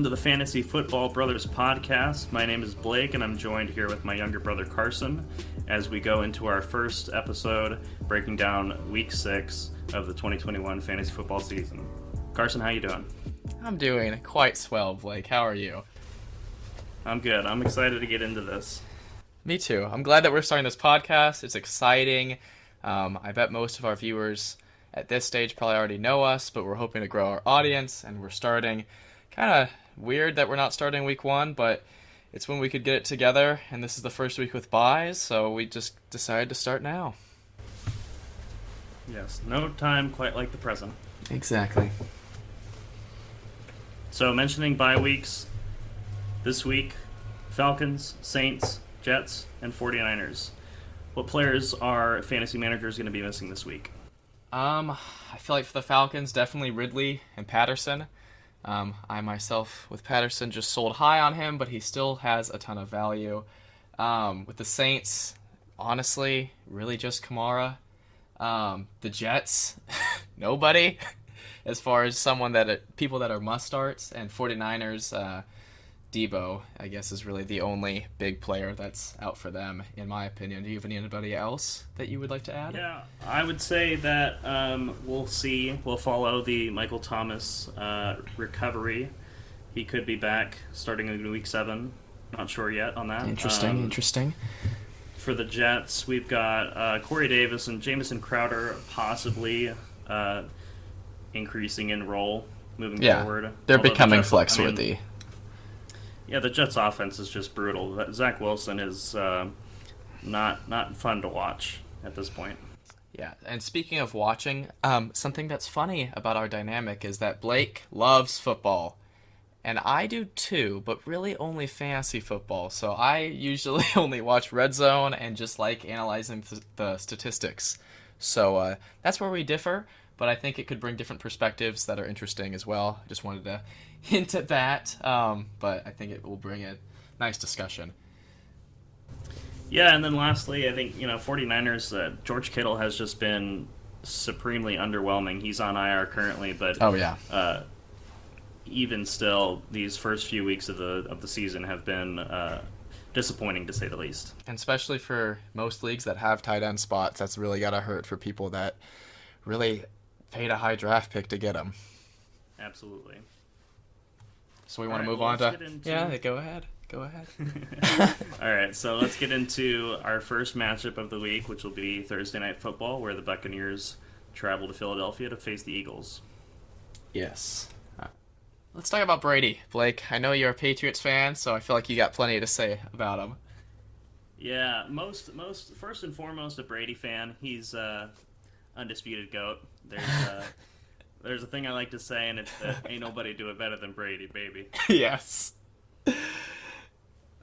welcome to the Fantasy Football Brothers podcast. My name is Blake, and I'm joined here with my younger brother Carson as we go into our first episode breaking down Week Six of the 2021 fantasy football season. Carson, how you doing? I'm doing quite swell, Blake. How are you? I'm good. I'm excited to get into this. Me too. I'm glad that we're starting this podcast. It's exciting. Um, I bet most of our viewers at this stage probably already know us, but we're hoping to grow our audience, and we're starting. Kind of weird that we're not starting week one, but it's when we could get it together, and this is the first week with byes, so we just decided to start now. Yes, no time quite like the present. Exactly. So, mentioning bye weeks, this week Falcons, Saints, Jets, and 49ers. What players are fantasy managers going to be missing this week? Um, I feel like for the Falcons, definitely Ridley and Patterson. Um, I myself, with Patterson, just sold high on him, but he still has a ton of value. Um, with the Saints, honestly, really just Kamara. Um, the Jets, nobody. as far as someone that are, people that are must starts, and 49ers, uh, Deebo, I guess, is really the only big player that's out for them, in my opinion. Do you have anybody else that you would like to add? Yeah, I would say that um, we'll see. We'll follow the Michael Thomas uh, recovery. He could be back starting in week seven. Not sure yet on that. Interesting, um, interesting. For the Jets, we've got uh, Corey Davis and Jamison Crowder possibly uh, increasing in role moving yeah, forward. They're Although becoming the flex worthy. I mean, yeah, the Jets' offense is just brutal. Zach Wilson is uh, not not fun to watch at this point. Yeah, and speaking of watching, um, something that's funny about our dynamic is that Blake loves football, and I do too, but really only fantasy football. So I usually only watch Red Zone and just like analyzing th- the statistics. So uh, that's where we differ, but I think it could bring different perspectives that are interesting as well. I just wanted to hint at that, um, but I think it will bring a nice discussion. Yeah, and then lastly, I think, you know, 49ers, uh, George Kittle has just been supremely underwhelming. He's on IR currently, but oh yeah, uh, even still, these first few weeks of the of the season have been uh, disappointing to say the least. And especially for most leagues that have tight end spots, that's really got to hurt for people that really paid a high draft pick to get him. Absolutely. So we want right, to move well, on to into... yeah. Go ahead. Go ahead. All right, so let's get into our first matchup of the week, which will be Thursday night football, where the Buccaneers travel to Philadelphia to face the Eagles. Yes. Let's talk about Brady, Blake. I know you're a Patriots fan, so I feel like you got plenty to say about him. Yeah, most most first and foremost a Brady fan. He's uh, undisputed goat. There's uh, there's a thing I like to say, and it's that ain't nobody do it better than Brady, baby. yes. Uh,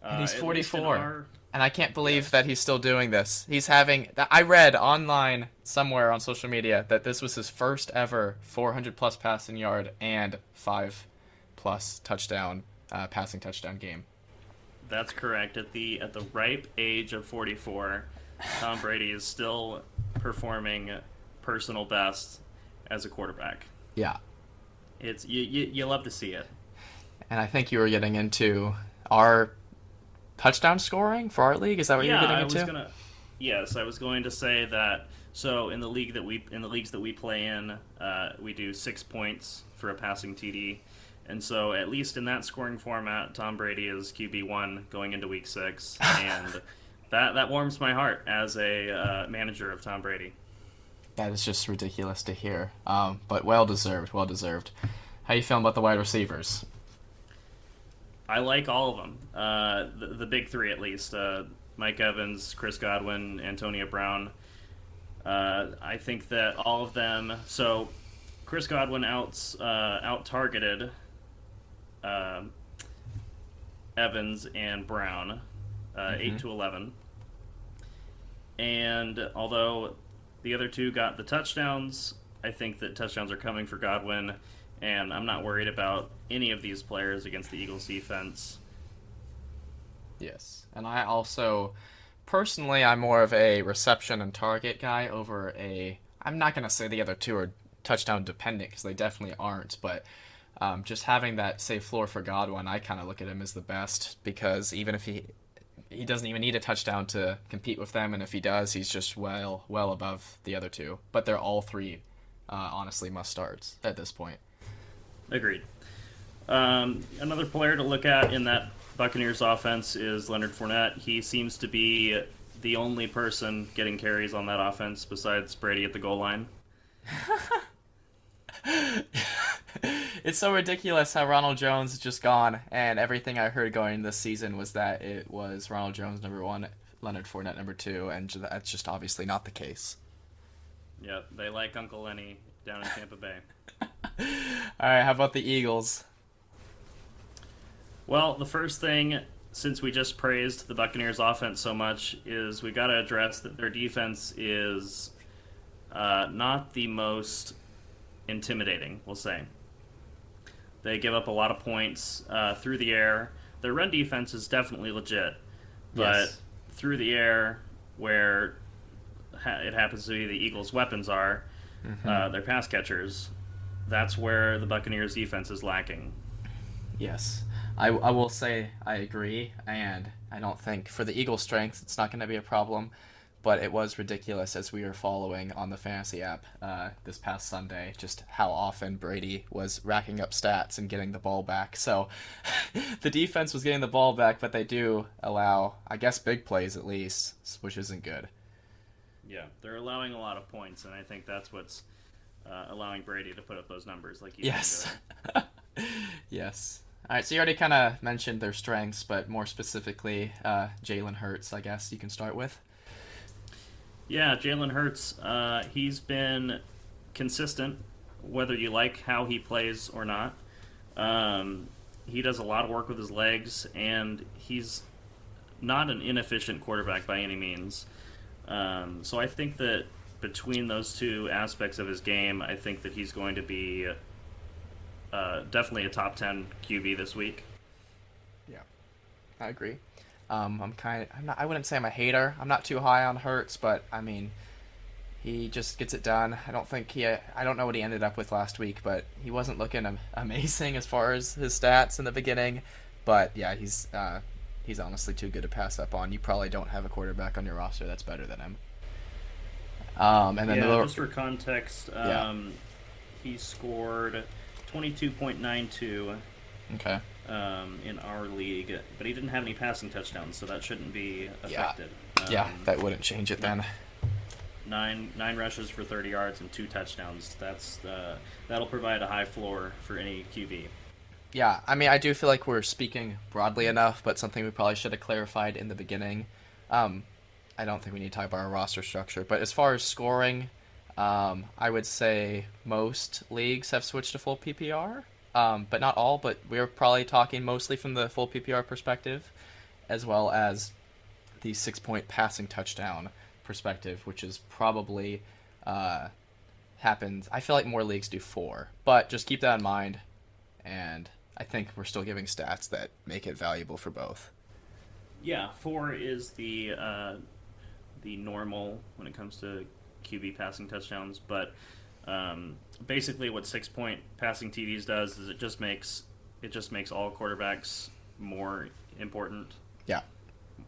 and he's 44. Our... And I can't believe yes. that he's still doing this. He's having. I read online somewhere on social media that this was his first ever 400 plus passing yard and five plus touchdown uh, passing touchdown game. That's correct. At the at the ripe age of 44, Tom Brady is still performing personal best as a quarterback. Yeah. It's you, you, you love to see it. And I think you were getting into our touchdown scoring for our league. Is that what yeah, you were getting I into? Was gonna, yes, I was going to say that. So in the league that we in the leagues that we play in, uh, we do six points for a passing TD, and so at least in that scoring format, Tom Brady is QB one going into Week Six, and that that warms my heart as a uh, manager of Tom Brady that is just ridiculous to hear. Um, but well deserved, well deserved. How you feeling about the wide receivers? I like all of them. Uh, the, the, big three, at least. Uh, Mike Evans, Chris Godwin, Antonio Brown. Uh, I think that all of them. So, Chris Godwin outs uh, out targeted um, Evans and Brown, uh, mm-hmm. eight to eleven. And although the other two got the touchdowns. I think that touchdowns are coming for Godwin, and I'm not worried about any of these players against the Eagles defense. Yes, and I also personally I'm more of a reception and target guy over a. I'm not gonna say the other two are touchdown dependent because they definitely aren't, but um, just having that safe floor for Godwin, I kind of look at him as the best because even if he he doesn't even need a touchdown to compete with them, and if he does, he's just well well above the other two. But they're all three, uh, honestly, must starts at this point. Agreed. Um, another player to look at in that Buccaneers offense is Leonard Fournette. He seems to be the only person getting carries on that offense besides Brady at the goal line. it's so ridiculous how Ronald Jones is just gone, and everything I heard going this season was that it was Ronald Jones number one, Leonard Fournette number two, and that's just obviously not the case. Yep, they like Uncle Lenny down in Tampa Bay. All right, how about the Eagles? Well, the first thing, since we just praised the Buccaneers' offense so much, is we got to address that their defense is uh, not the most intimidating, we'll say. They give up a lot of points uh, through the air. Their run defense is definitely legit, but Yes. through the air, where ha- it happens to be the Eagles' weapons are, uh, their pass catchers, that's where the Buccaneers' defense is lacking. Yes, I, I will say I agree, and I don't think for the Eagles' strength it's not going to be a problem. But it was ridiculous as we were following on the fantasy app uh, this past Sunday, just how often Brady was racking up stats and getting the ball back. So the defense was getting the ball back, but they do allow, I guess, big plays at least, which isn't good. Yeah, they're allowing a lot of points, and I think that's what's uh, allowing Brady to put up those numbers. Like Yes. yes. All right, so you already kind of mentioned their strengths, but more specifically, uh, Jalen Hurts, I guess you can start with. Yeah, Jalen Hurts. Uh, he's been consistent, whether you like how he plays or not. Um, he does a lot of work with his legs, and he's not an inefficient quarterback by any means. Um, so I think that between those two aspects of his game, I think that he's going to be uh, definitely a top ten QB this week. Yeah, I agree. Um, I'm kind of, I'm not, I wouldn't say I'm a hater. I'm not too high on Hurts, but I mean, he just gets it done. I don't think he, I don't know what he ended up with last week, but he wasn't looking amazing as far as his stats in the beginning. But yeah, he's, uh, he's honestly too good to pass up on. You probably don't have a quarterback on your roster that's better than him. Um, and then yeah, the just for context, Yeah. um, he scored twenty-two point nine two okay, um, in our league, but he didn't have any passing touchdowns, so that shouldn't be affected. yeah, Um, that wouldn't change it then. nine nine rushes for thirty yards and two touchdowns. That's uh, that'll provide a high floor for any QB. Yeah, I mean, I do feel like we're speaking broadly enough, but something we probably should have clarified in the beginning. Um, I don't think we need to talk about our roster structure, but as far as scoring, um, I would say most leagues have switched to full PPR, um, but not all. But we're probably talking mostly from the full PPR perspective, as well as the six-point passing touchdown perspective, which is probably uh, happens. I feel like more leagues do four, but just keep that in mind and I think we're still giving stats that make it valuable for both. Yeah, four is the uh, the normal when it comes to QB passing touchdowns, but um, basically what six point passing TDs does is it just makes it just makes all quarterbacks more important, Yeah.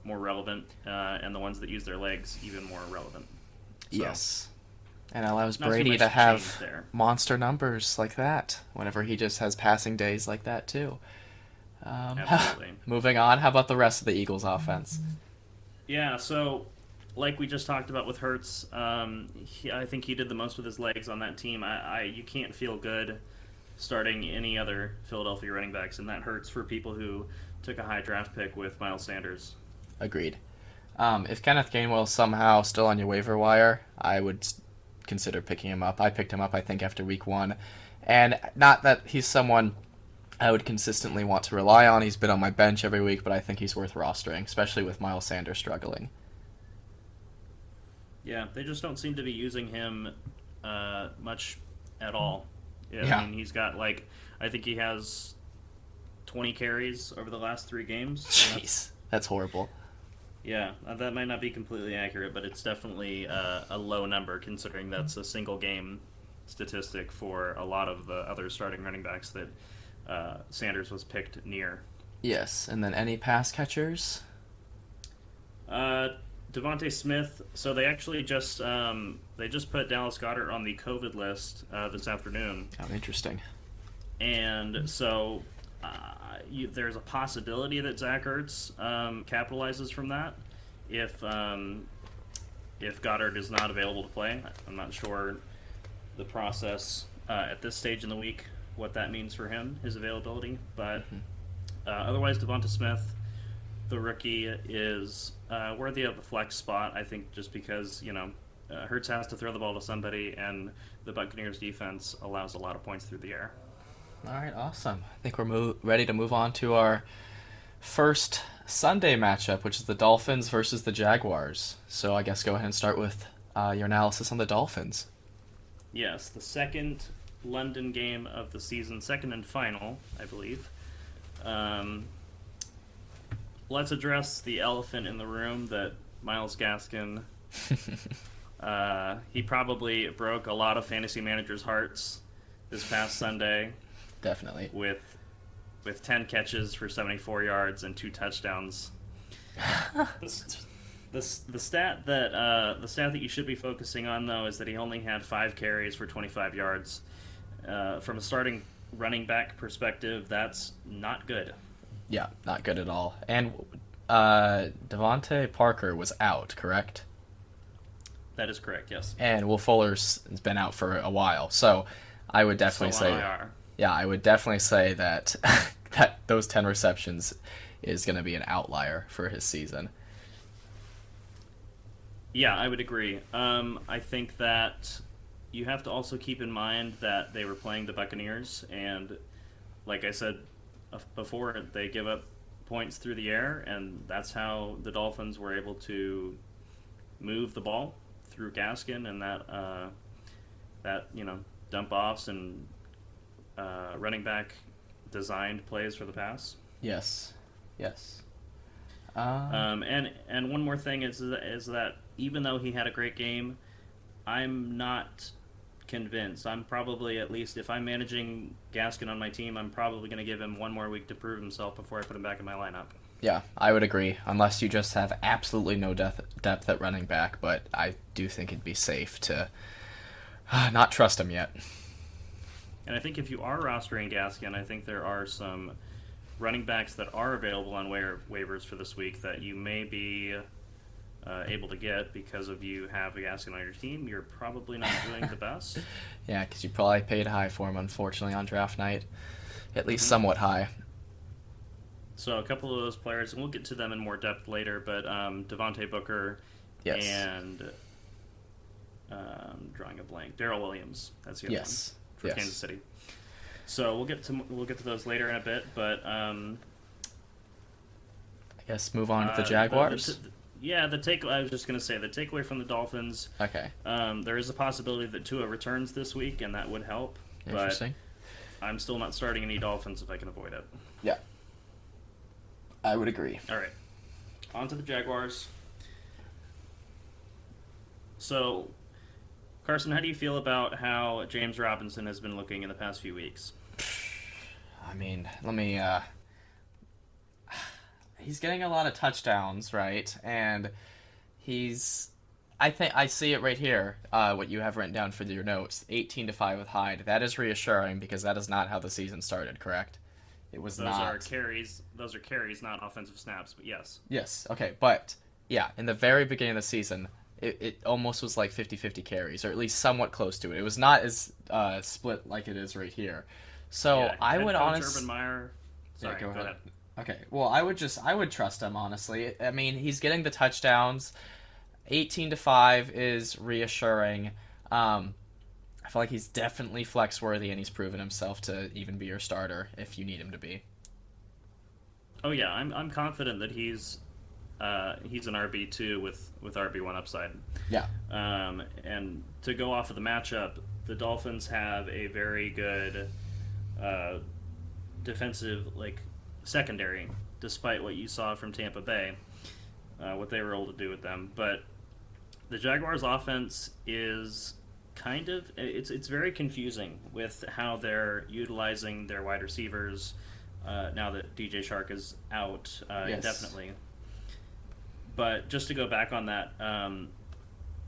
more relevant, uh, and the ones that use their legs even more relevant. So, Yes. And allows Brady to have monster numbers like that whenever he just has passing days like that too. Um, Absolutely. moving on, how about the rest of the Eagles offense? Yeah, so like we just talked about with Hurts, um, he, I think he did the most with his legs on that team. I, I you can't feel good starting any other Philadelphia running backs, and that hurts for people who took a high draft pick with Miles Sanders. Agreed. Um, if Kenneth Gainwell's somehow still on your waiver wire, I would consider picking him up. I picked him up, I think, after week one. And not that he's someone I would consistently want to rely on. He's been on my bench every week, but I think he's worth rostering, especially with Miles Sanders struggling. Yeah, they just don't seem to be using him uh, much at all. Yeah, Yeah. I mean, he's got like I think he has twenty carries over the last three games. and that's- Jeez, that's horrible. Yeah, uh, that might not be completely accurate, but it's definitely uh, a low number considering that's a single game statistic for a lot of the other starting running backs that uh, Sanders was picked near. Yes, and then any pass catchers? Uh, DeVonta Smith. So they actually just um, they just put Dallas Goedert on the COVID list uh, this afternoon, Oh, interesting. and so uh, you, there's a possibility that Zach Ertz um, capitalizes from that if um, if Goddard is not available to play. I'm not sure the process uh, at this stage in the week what that means for him, his availability, but uh, otherwise, Devonta Smith, the rookie, is uh, worthy of a flex spot. I think just because you know uh, Hurts has to throw the ball to somebody, and the Buccaneers defense allows a lot of points through the air. All right, awesome. I think we're mo- ready to move on to our first Sunday matchup, which is the Dolphins versus the Jaguars. So I guess go ahead and start with uh, your analysis on the Dolphins. Yes, the second London game of the season, second and final, I believe. Um, let's address the elephant in the room that Myles Gaskin. uh, he probably broke a lot of fantasy managers' hearts this past Sunday Definitely. with with ten catches for seventy four yards and two touchdowns. the, the, the stat that uh, the stat that you should be focusing on though is that he only had five carries for twenty five yards. Uh, from a starting running back perspective, that's not good. Yeah, not good at all. And uh, DeVante Parker was out, correct? That is correct. Yes. And Will Fuller's has been out for a while. So I would definitely Still say, IR. yeah, I would definitely say that that those ten receptions is going to be an outlier for his season. Yeah, I would agree. Um, I think that you have to also keep in mind that they were playing the Buccaneers, and like I said uh, before, they give up points through the air, and that's how the Dolphins were able to move the ball through Gaskin and that uh, that you know dump offs and uh, running back designed plays for the pass. Yes, yes. Uh, Um, and and one more thing is is that even though he had a great game, I'm not convinced. I'm probably at least if I'm managing Gaskin on my team, I'm probably going to give him one more week to prove himself before I put him back in my lineup. Yeah, I would agree. Unless you just have absolutely no depth depth at running back, but I do think it'd be safe to uh, not trust him yet. And I think if you are rostering Gaskin, I think there are some running backs that are available on wa- waivers for this week that you may be uh, able to get because of you have a Gaskin on your team. You're probably not doing the best. Yeah, because you probably paid high for him, unfortunately, on draft night. At least Mhm. somewhat high. So a couple of those players, and we'll get to them in more depth later. But um, Devontae Booker Yes. and um, drawing a blank, Darrel Williams. That's the other yes. one for yes. Kansas City. So we'll get to we'll get to those later in a bit. But um, I guess move on to uh, the Jaguars. the- the- yeah, the take. I was just going to say the takeaway from the Dolphins. okay. Um, there is a possibility that Tua returns this week, and that would help. Interesting. But I'm still not starting any Dolphins if I can avoid it. Yeah. I would agree. All right. On to the Jaguars. So, Carson, how do you feel about how James Robinson has been looking in the past few weeks? I mean, let me. uh He's getting a lot of touchdowns, right? And he's. I think I see it right here. Uh, what you have written down for your notes: eighteen to five with Hyde. That is reassuring because that is not how the season started. Correct? It was Those not. are carries. Those are carries, not offensive snaps. But yes, Yes. Okay. But yeah, in the very beginning of the season, it, it almost was like 50-50 carries, or at least somewhat close to it. It was not as uh, split like it is right here. So Yeah, I would honestly. Urban Meyer. Yeah, Sorry, go go, ahead. ahead. Okay. Well, I would just I would trust him honestly. I mean, he's getting the touchdowns. 18 to 5 is reassuring. Um I feel like he's definitely flex worthy and he's proven himself to even be your starter if you need him to be. Oh yeah, I'm I'm confident that he's uh, he's an RB two with with RB one upside. Yeah. Um, and to go off of the matchup, the Dolphins have a very good uh, defensive like secondary, despite what you saw from Tampa Bay, uh, what they were able to do with them. But the Jaguars' offense is kind of it's it's very confusing with how they're utilizing their wide receivers uh, now that DJ Chark is out uh, Yes. indefinitely. But just to go back on that, um,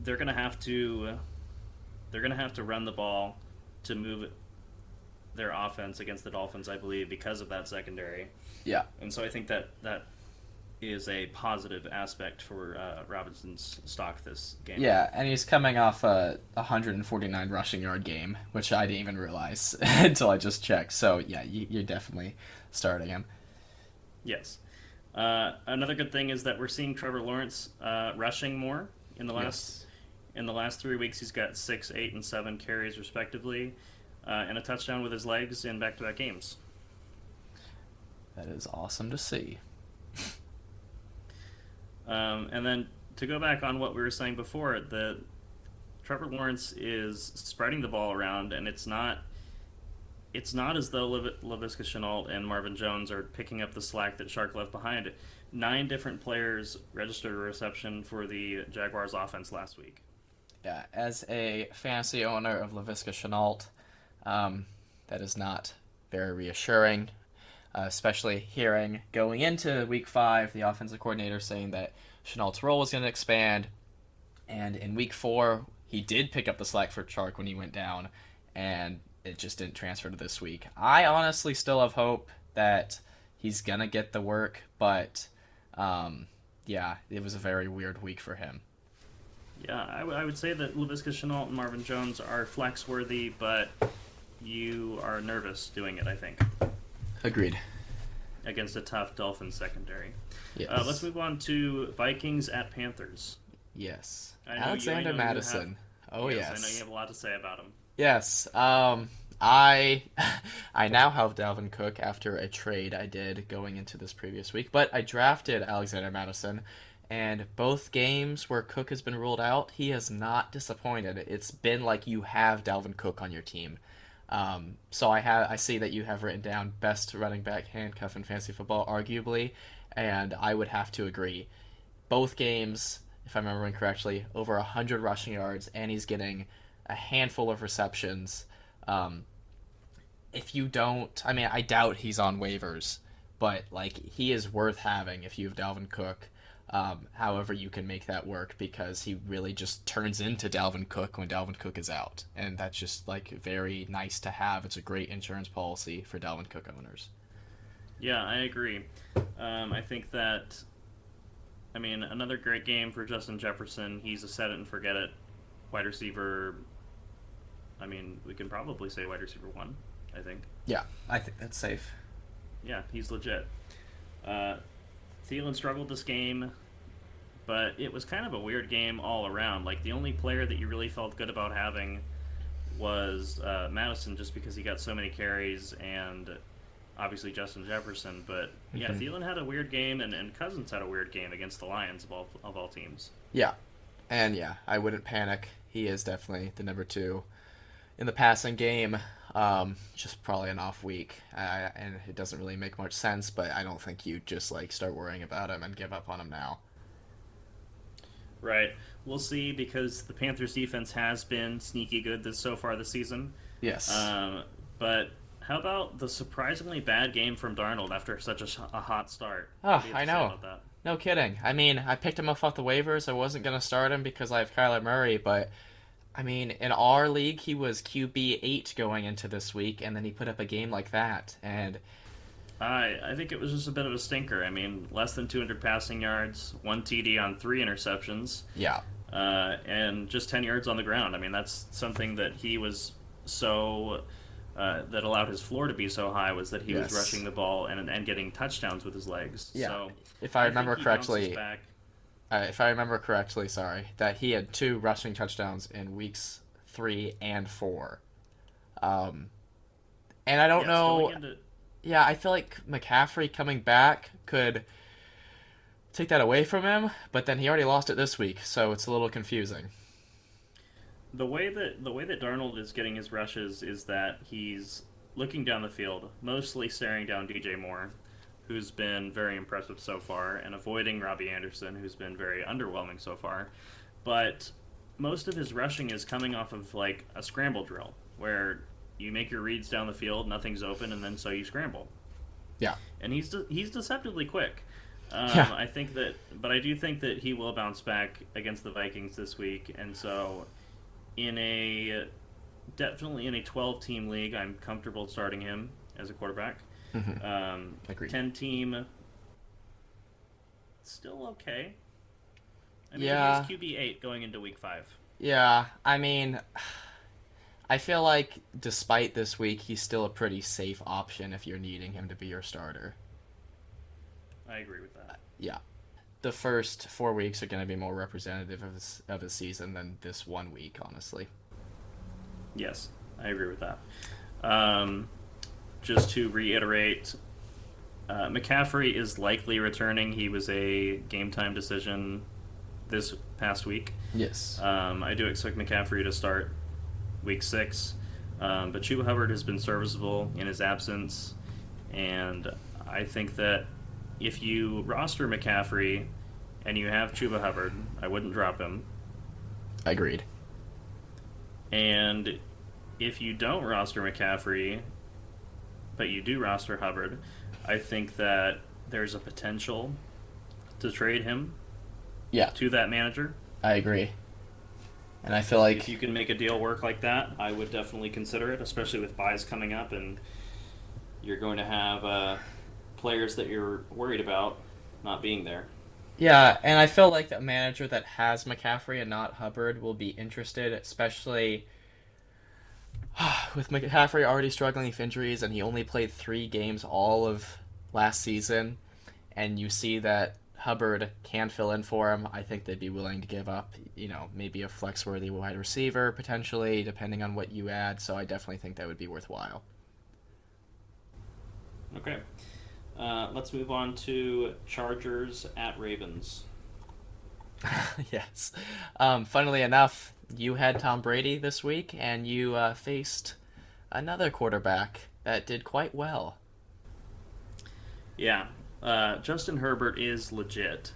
they're going to have to they're going to have to run the ball to move their offense against the Dolphins, I believe, because of that secondary. Yeah. And so I think that that is a positive aspect for uh, Robinson's stock this game. Yeah, and he's coming off a 149 rushing yard game, which I didn't even realize until I just checked. So yeah, you, you're definitely starting him. Yes. Uh, another good thing is that we're seeing Trevor Lawrence uh, rushing more in the last in the last three weeks. He's got six, eight, and seven carries respectively, uh, and a touchdown with his legs in back-to-back games. That is awesome to see. Um, and then to go back on what we were saying before, the Trevor Lawrence is spreading the ball around, and it's not it's not as though Laviska Shenault and Marvin Jones are picking up the slack that Chark left behind. Nine different players registered a reception for the Jaguars offense last week. Yeah, as a fantasy owner of Laviska Shenault, um, that is not very reassuring, uh, especially hearing going into week five the offensive coordinator saying that Shenault's role was going to expand. And in week four, he did pick up the slack for Chark when he went down, and it just didn't transfer to this week. I honestly still have hope that he's going to get the work, but um, yeah, it was a very weird week for him. Yeah, I, w- I would say that Laviska Shenault and Marvin Jones are flex worthy, but you are nervous doing it, I think, Agreed. against a tough Dolphins secondary. Yes. Uh, let's move on to Vikings at Panthers. Yes. I know you- I Alexander you Mattison. Oh yes, yes. I know you have a lot to say about him. Yes. Um I I now have Dalvin Cook after a trade I did going into this previous week, but I drafted Alexander Mattison and both games where Cook has been ruled out, he has not disappointed. It's been like you have Dalvin Cook on your team. Um, so I have I see that you have written down best running back handcuff in fantasy football, arguably, and I would have to agree. Both games, if I'm remembering correctly, over hundred rushing yards, and he's getting a handful of receptions. Um, if you don't, I mean, I doubt he's on waivers, but like he is worth having if you have Dalvin Cook. Um, however, you can make that work because he really just turns into Dalvin Cook when Dalvin Cook is out, and that's just like very nice to have. It's a great insurance policy for Dalvin Cook owners. Yeah, I agree. Um, I think that, I mean, another great game for Justin Jefferson. He's a set it and forget it wide receiver. I mean, we can probably say wide receiver one. I think. Yeah, I think that's safe. Yeah, he's legit. Uh, Thielen struggled this game, but it was kind of a weird game all around. Like the only player that you really felt good about having was uh, Mattison, just because he got so many carries, and obviously Justin Jefferson. But yeah, Mhm. Thielen had a weird game, and, and Cousins had a weird game against the Lions of all of all teams. Yeah, and yeah, I wouldn't panic. He is definitely the number two in the passing game. Um, just probably an off week, uh, and it doesn't really make much sense. But I don't think you just like start worrying about him and give up on him now. Right. We'll see because the Panthers defense has been sneaky good this so far this season. Yes. Um, but how about the surprisingly bad game from Darnold after such a, a hot start? What do you have I know. about that? No kidding. I mean, I picked him up off the waivers. I wasn't going to start him because I have Kyler Murray, but I mean, in our league, he was QB 8 going into this week, and then he put up a game like that. And I I think it was just a bit of a stinker. I mean, less than 200 passing yards, one TD on three interceptions, yeah, uh, and just 10 yards on the ground. I mean, that's something that he was so. Uh, that allowed his floor to be so high was that he Yes. was rushing the ball and and getting touchdowns with his legs. Yeah. So if I think remember correctly, uh, if I remember correctly, sorry, that he had two rushing touchdowns in weeks three and four. Um, and I don't know. Yeah, I feel like McCaffrey coming back could take that away from him, but then he already lost it this week, so it's a little confusing. The way that the way that Darnold is getting his rushes is that he's looking down the field, mostly staring down DJ Moore, who's been very impressive so far, and avoiding Robbie Anderson, who's been very underwhelming so far. But most of his rushing is coming off of like a scramble drill where you make your reads down the field, nothing's open, and then so you scramble. Yeah. And he's de- he's deceptively quick. Um, Yeah. I think that, but I do think that he will bounce back against the Vikings this week, and so in a definitely in a 12 team league, I'm comfortable starting him as a quarterback. Mhm. Um, Agreed. 10 team, still okay. I mean, Yeah. he's QB eight going into week five. Yeah, I mean, I feel like despite this week, he's still a pretty safe option if you're needing him to be your starter. I agree with that. Yeah. The first four weeks are going to be more representative of his, of his season than this one week, honestly. Yes, I agree with that. Um, just to reiterate, uh, McCaffrey is likely returning. He was a game time decision this past week. Yes. Um, I do expect McCaffrey to start week six, um, but Chuba Hubbard has been serviceable in his absence, and I think that if you roster McCaffrey and you have Chuba Hubbard, I wouldn't drop him. I agreed. And if you don't roster McCaffrey, but you do roster Hubbard, I think that there's a potential to trade him Yeah, to that manager. I agree. And I feel like if you can make a deal work like that, I would definitely consider it, especially with byes coming up and you're going to have uh, players that you're worried about not being there. Yeah, and I feel like a manager that has McCaffrey and not Hubbard will be interested, especially with McCaffrey already struggling with injuries and he only played three games all of last season, and you see that Hubbard can fill in for him. I think they'd be willing to give up, you know, maybe a flex worthy wide receiver potentially, depending on what you add. So I definitely think that would be worthwhile. Okay. Uh, let's move on to Chargers at Ravens. yes. Um, funnily enough, you had Tom Brady this week, and you uh, faced another quarterback that did quite well. Yeah, uh, Justin Herbert is legit.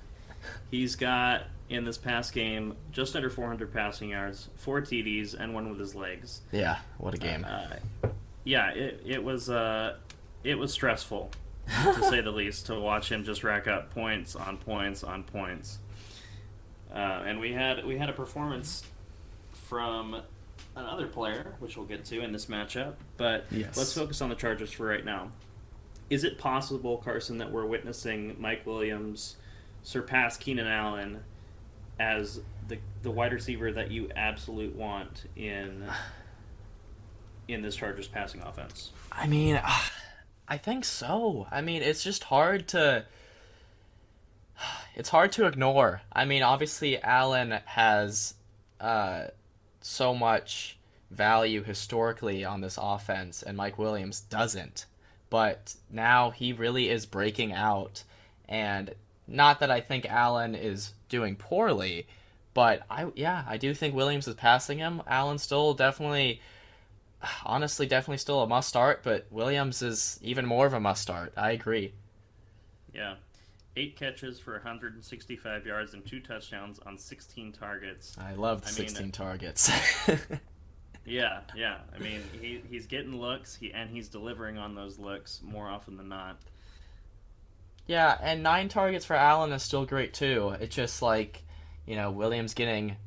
He's got in this past game just under 400 passing yards, four TDs, and one with his legs. Yeah, what a game. Uh, yeah, it it was uh, it was stressful to say the least to watch him just rack up points on points on points. Uh, and we had we had a performance from another player, which we'll get to in this matchup. But Yes. let's focus on the Chargers for right now. Is it possible, Carson, that we're witnessing Mike Williams surpass Keenan Allen as the the wide receiver that you absolute want in in this Chargers passing offense? I mean, I think so. I mean, it's just hard to. It's hard to ignore. I mean, obviously, Allen has uh, so much value historically on this offense, and Mike Williams doesn't. But now he really is breaking out, and not that I think Allen is doing poorly, but I yeah I do think Williams is passing him. Allen still definitely honestly definitely still a must start, but Williams is even more of a must start. I agree. Yeah. Eight catches for 165 yards and two touchdowns on 16 targets. I love I mean, 16 uh, targets. Yeah, yeah. I mean, he, he's getting looks, he and he's delivering on those looks more often than not. yeah, and nine targets for Allen is still great too. It's just like, you know, Williams getting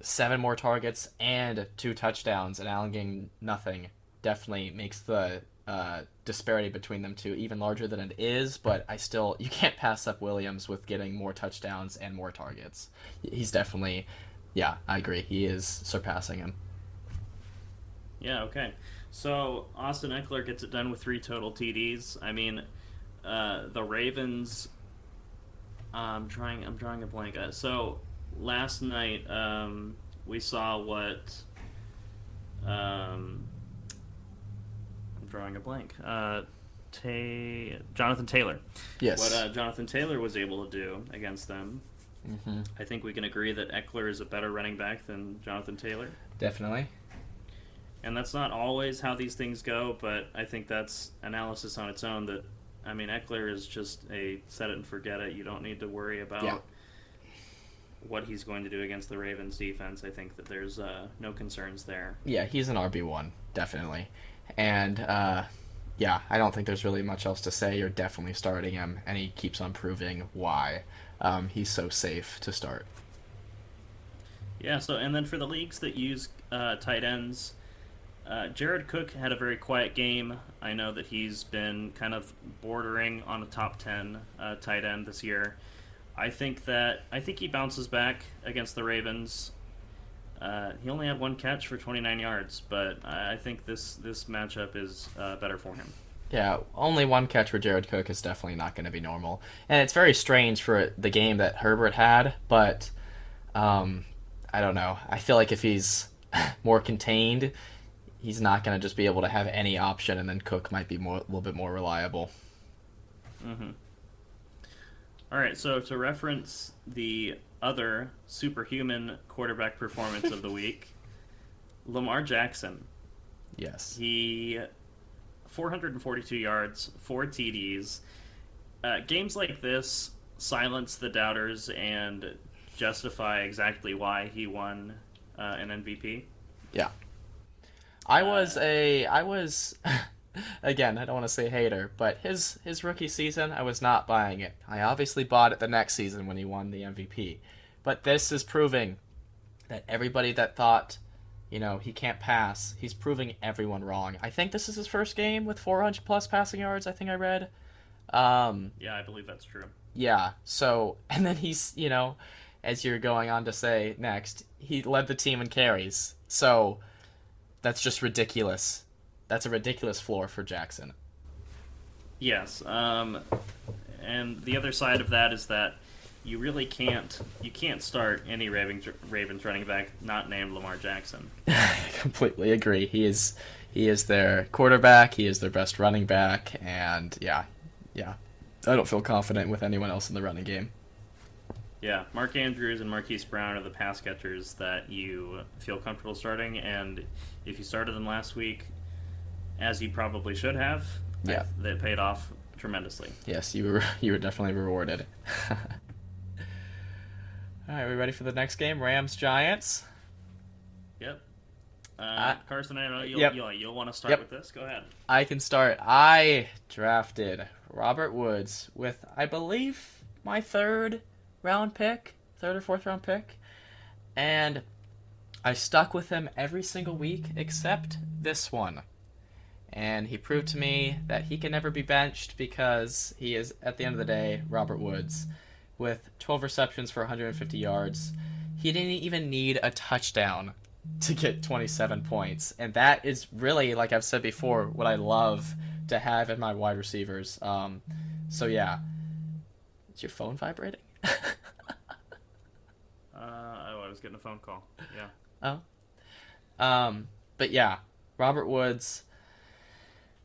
seven more targets and two touchdowns, and Allen getting nothing definitely makes the uh, disparity between them two even larger than it is. But I still, you can't pass up Williams with getting more touchdowns and more targets. He's definitely, yeah, I agree. He is surpassing him. Yeah, okay. So Austin Ekeler gets it done with three total TDs. I mean, uh, the Ravens. I'm trying. I'm drawing a blank. Uh, so last night um, we saw what. Um, I'm drawing a blank. Uh, Ta- Jonathan Taylor. Yes. What uh, Jonathan Taylor was able to do against them. hmm I think we can agree that Eckler is a better running back than Jonathan Taylor. Definitely. And that's not always how these things go, but I think that's analysis on its own. That I mean, Ekeler is just a set it and forget it. You don't need to worry about Yeah. what he's going to do against the Ravens defense, I think that there's uh, no concerns there. Yeah, he's an RB one definitely, and uh, yeah, I don't think there's really much else to say. You're definitely starting him, and he keeps on proving why um, he's so safe to start. Yeah. So and then for the leagues that use uh, tight ends. Uh, Jared Cook had a very quiet game. I know that he's been kind of bordering on a top ten uh, tight end this year. I think that I think he bounces back against the Ravens. Uh, he only had one catch for 29 yards, but I think this this matchup is uh, better for him. Yeah, only one catch for Jared Cook is definitely not going to be normal, and it's very strange for the game that Herbert had. But um, I don't know. I feel like if he's more contained, he's not going to just be able to have any option, and then Cook might be more a little bit more reliable. Mm-hmm. All right, so to reference the other superhuman quarterback performance of the week, Lamar Jackson. Yes. He 442 yards, four TDs. Uh, games like this silence the doubters and justify exactly why he won uh, an MVP. Yeah. I was a I was again, I don't want to say hater, but his his rookie season, I was not buying it. I obviously bought it the next season when he won the MVP. But this is proving that everybody that thought, you know, he can't pass, he's proving everyone wrong. I think this is his first game with 400 plus passing yards, I think I read. Um, yeah, I believe that's true. Yeah. So, and then he's, you know, as you're going on to say next, he led the team in carries. So, that's just ridiculous. That's a ridiculous floor for Jackson. Yes, um, and the other side of that is that you really can't you can't start any Ravens, Ravens running back not named Lamar Jackson. I completely agree. He is he is their quarterback. He is their best running back, and yeah, yeah. I don't feel confident with anyone else in the running game. Yeah, Mark Andrews and Marquise Brown are the pass catchers that you feel comfortable starting, and if you started them last week, as you probably should have, yeah, they paid off tremendously. Yes, you were you were definitely rewarded. All right, we ready for the next game? Rams Giants. Yep. Uh, uh, Carson, I know you'll, yep. you'll, you'll want to start yep. with this. Go ahead. I can start. I drafted Robert Woods with, I believe, my third round pick, third or fourth round pick, and I stuck with him every single week except this one. And he proved to me that he can never be benched because he is, at the end of the day, Robert Woods with 12 receptions for 150 yards. He didn't even need a touchdown to get 27 points. And that is really, like I've said before, what I love to have in my wide receivers. Um, so, yeah. Is your phone vibrating? uh, oh, I was getting a phone call. Yeah. Oh. Um, but yeah, Robert Woods.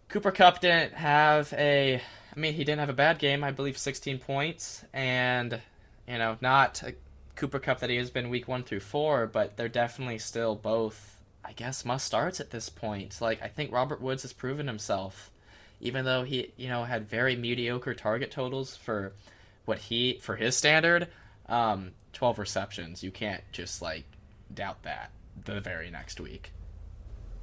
Cooper Kupp didn't have a I mean, he didn't have a bad game. I believe 16 points, and you know, not a Cooper Kupp that he has been week one through four, but they're definitely still both, I guess, must starts at this point. Like I think Robert Woods has proven himself, even though he, you know, had very mediocre target totals for what he for his standard. Um, 12 receptions. You can't just like doubt that the very next week.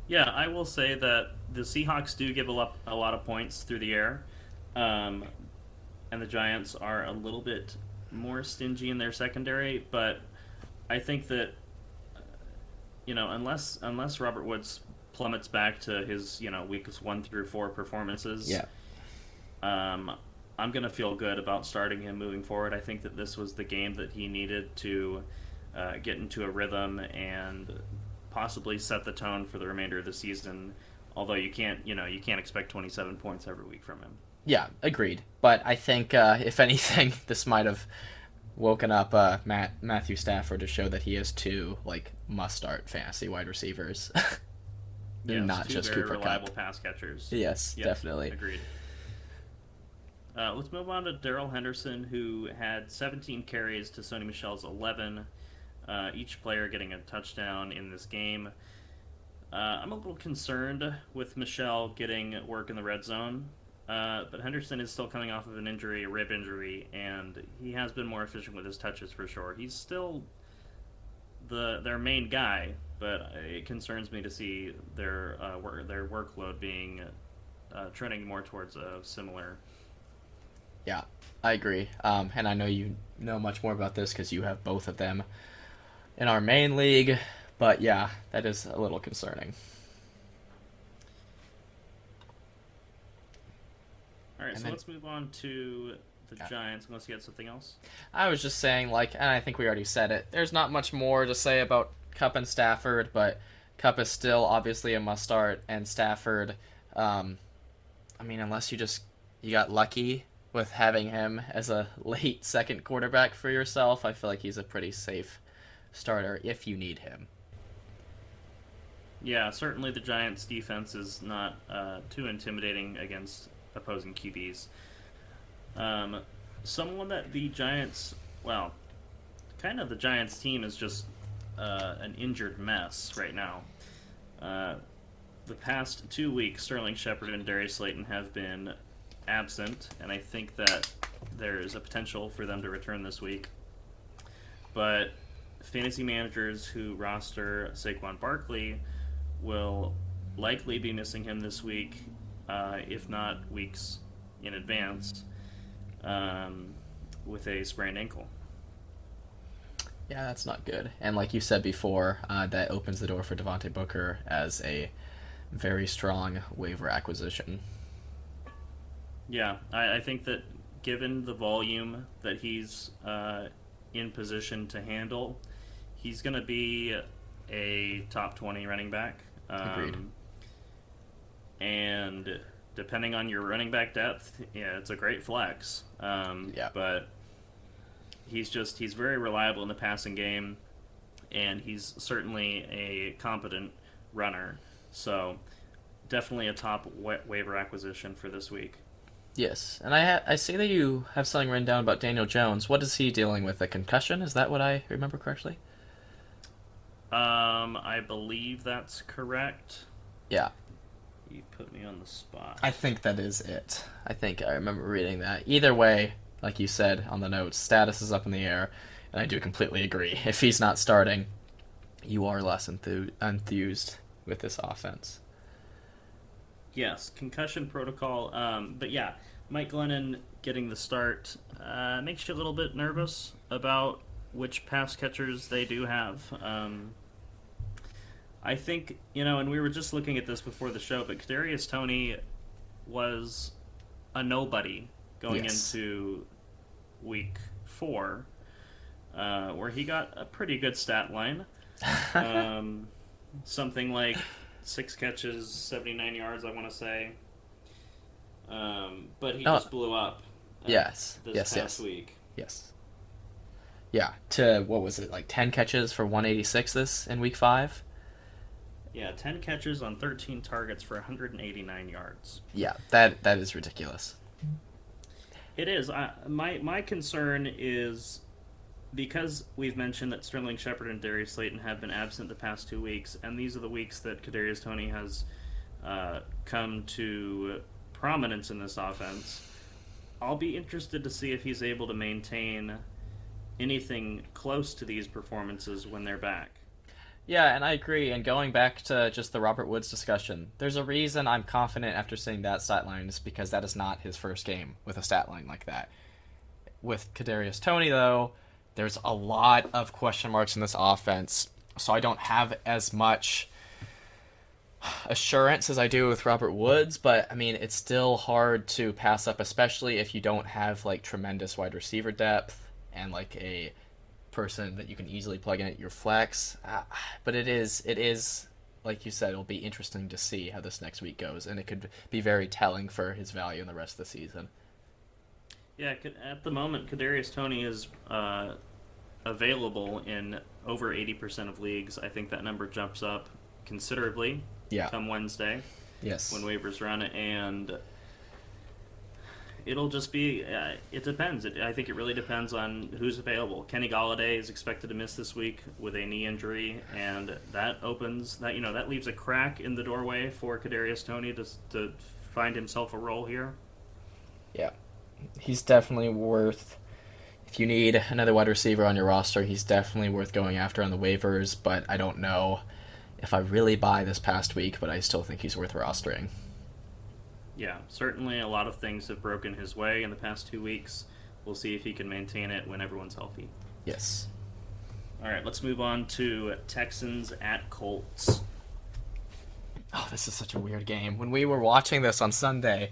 Yeah, I will say that the Seahawks do give up a lot of points through the air. Um, and the Giants are a little bit more stingy in their secondary, but I think that you know unless unless Robert Woods plummets back to his you know weeks one through four performances, yeah, um, I'm gonna feel good about starting him moving forward. I think that this was the game that he needed to uh, get into a rhythm and possibly set the tone for the remainder of the season. Although you can't, you know, you can't expect 27 points every week from him. Yeah, agreed. But I think uh, if anything, this might have woken up uh, Matt Matthew Stafford to show that he has two like must start fantasy wide receivers. They're not just Cooper reliable Kupp. pass catchers. Yes, yes definitely. Agreed. Uh, let's move on to Darrell Henderson, who had 17 carries to Sony Michel's 11. Uh, each player getting a touchdown in this game. Uh, I'm a little concerned with Michelle getting work in the red zone. Uh, but Henderson is still coming off of an injury, a rib injury, and he has been more efficient with his touches for sure. He's still the their main guy, but it concerns me to see their uh, their workload being uh, trending more towards a similar. Yeah, I agree. Um, and I know you know much more about this because you have both of them in our main league. But yeah, that is a little concerning. All right, and so then, let's move on to the yeah. Giants. Unless you had something else. I was just saying, like, and I think we already said it. There's not much more to say about Kupp and Stafford, but Kupp is still obviously a must start, and Stafford. Um, I mean, unless you just you got lucky with having him as a late second quarterback for yourself, I feel like he's a pretty safe starter if you need him. Yeah, certainly the Giants' defense is not uh, too intimidating against opposing QBs. Um, someone that the Giants, well, kind of the Giants team is just uh, an injured mess right now. Uh, the past two weeks, Sterling Shepard and Darius Slayton have been absent, and I think that there is a potential for them to return this week. But fantasy managers who roster Saquon Barkley will likely be missing him this week, uh, if not weeks in advance, um, with a sprained ankle. Yeah, that's not good. And like you said before, uh, that opens the door for Devontae Booker as a very strong waiver acquisition. Yeah, I, I think that given the volume that he's uh, in position to handle, he's going to be a top 20 running back. Um, Agreed. And depending on your running back depth, yeah, it's a great flex. Um, yeah. But he's just he's very reliable in the passing game, and he's certainly a competent runner. So definitely a top wa- waiver acquisition for this week. Yes, and I ha- I see that you have something written down about Daniel Jones. What is he dealing with? A concussion? Is that what I remember correctly? Um, I believe that's correct. Yeah. You put me on the spot. I think that is it. I think I remember reading that. Either way, like you said on the notes, status is up in the air, and I do completely agree. If he's not starting, you are less enthused, enthused with this offense. Yes, concussion protocol. Um, but yeah, Mike Glennon getting the start uh, makes you a little bit nervous about which pass catchers they do have. Um, I think you know, and we were just looking at this before the show, but Kadarius Toney was a nobody going yes. into week four, uh, where he got a pretty good stat line. um, something like six catches, 79 yards, I want to say. Um, but he oh. just blew up. Uh, yes. This yes. past yes. week. Yes. Yeah. To what was it like? Ten catches for 186 this in week five. Yeah, ten catches on 13 targets for 189 yards. Yeah, that that is ridiculous. It is. I, my my concern is because we've mentioned that Sterling Shepard and Darius Slayton have been absent the past two weeks, and these are the weeks that Kadarius Toney has uh, come to prominence in this offense. I'll be interested to see if he's able to maintain anything close to these performances when they're back. Yeah, and I agree. And going back to just the Robert Woods discussion, there's a reason I'm confident after seeing that stat line is because that is not his first game with a stat line like that. With Kadarius Toney, though, there's a lot of question marks in this offense, so I don't have as much assurance as I do with Robert Woods, but I mean, it's still hard to pass up, especially if you don't have like tremendous wide receiver depth and like a person that you can easily plug in at your flex. Uh, but it is, it is, like you said, it'll be interesting to see how this next week goes, and it could be very telling for his value in the rest of the season. Yeah, at the moment, Kadarius Toney is uh, available in over 80% of leagues. I think that number jumps up considerably yeah. come Wednesday. Yes. When waivers run, and it'll just be. Uh, it depends. It, I think it really depends on who's available. Kenny Golladay is expected to miss this week with a knee injury, and that opens that you know that leaves a crack in the doorway for Kadarius Toney to to find himself a role here. Yeah, he's definitely worth. If you need another wide receiver on your roster, he's definitely worth going after on the waivers. But I don't know if I really buy this past week, but I still think he's worth rostering. Yeah, certainly a lot of things have broken his way in the past two weeks. We'll see if he can maintain it when everyone's healthy. Yes. All right, let's move on to Texans at Colts. Oh, this is such a weird game. When we were watching this on Sunday,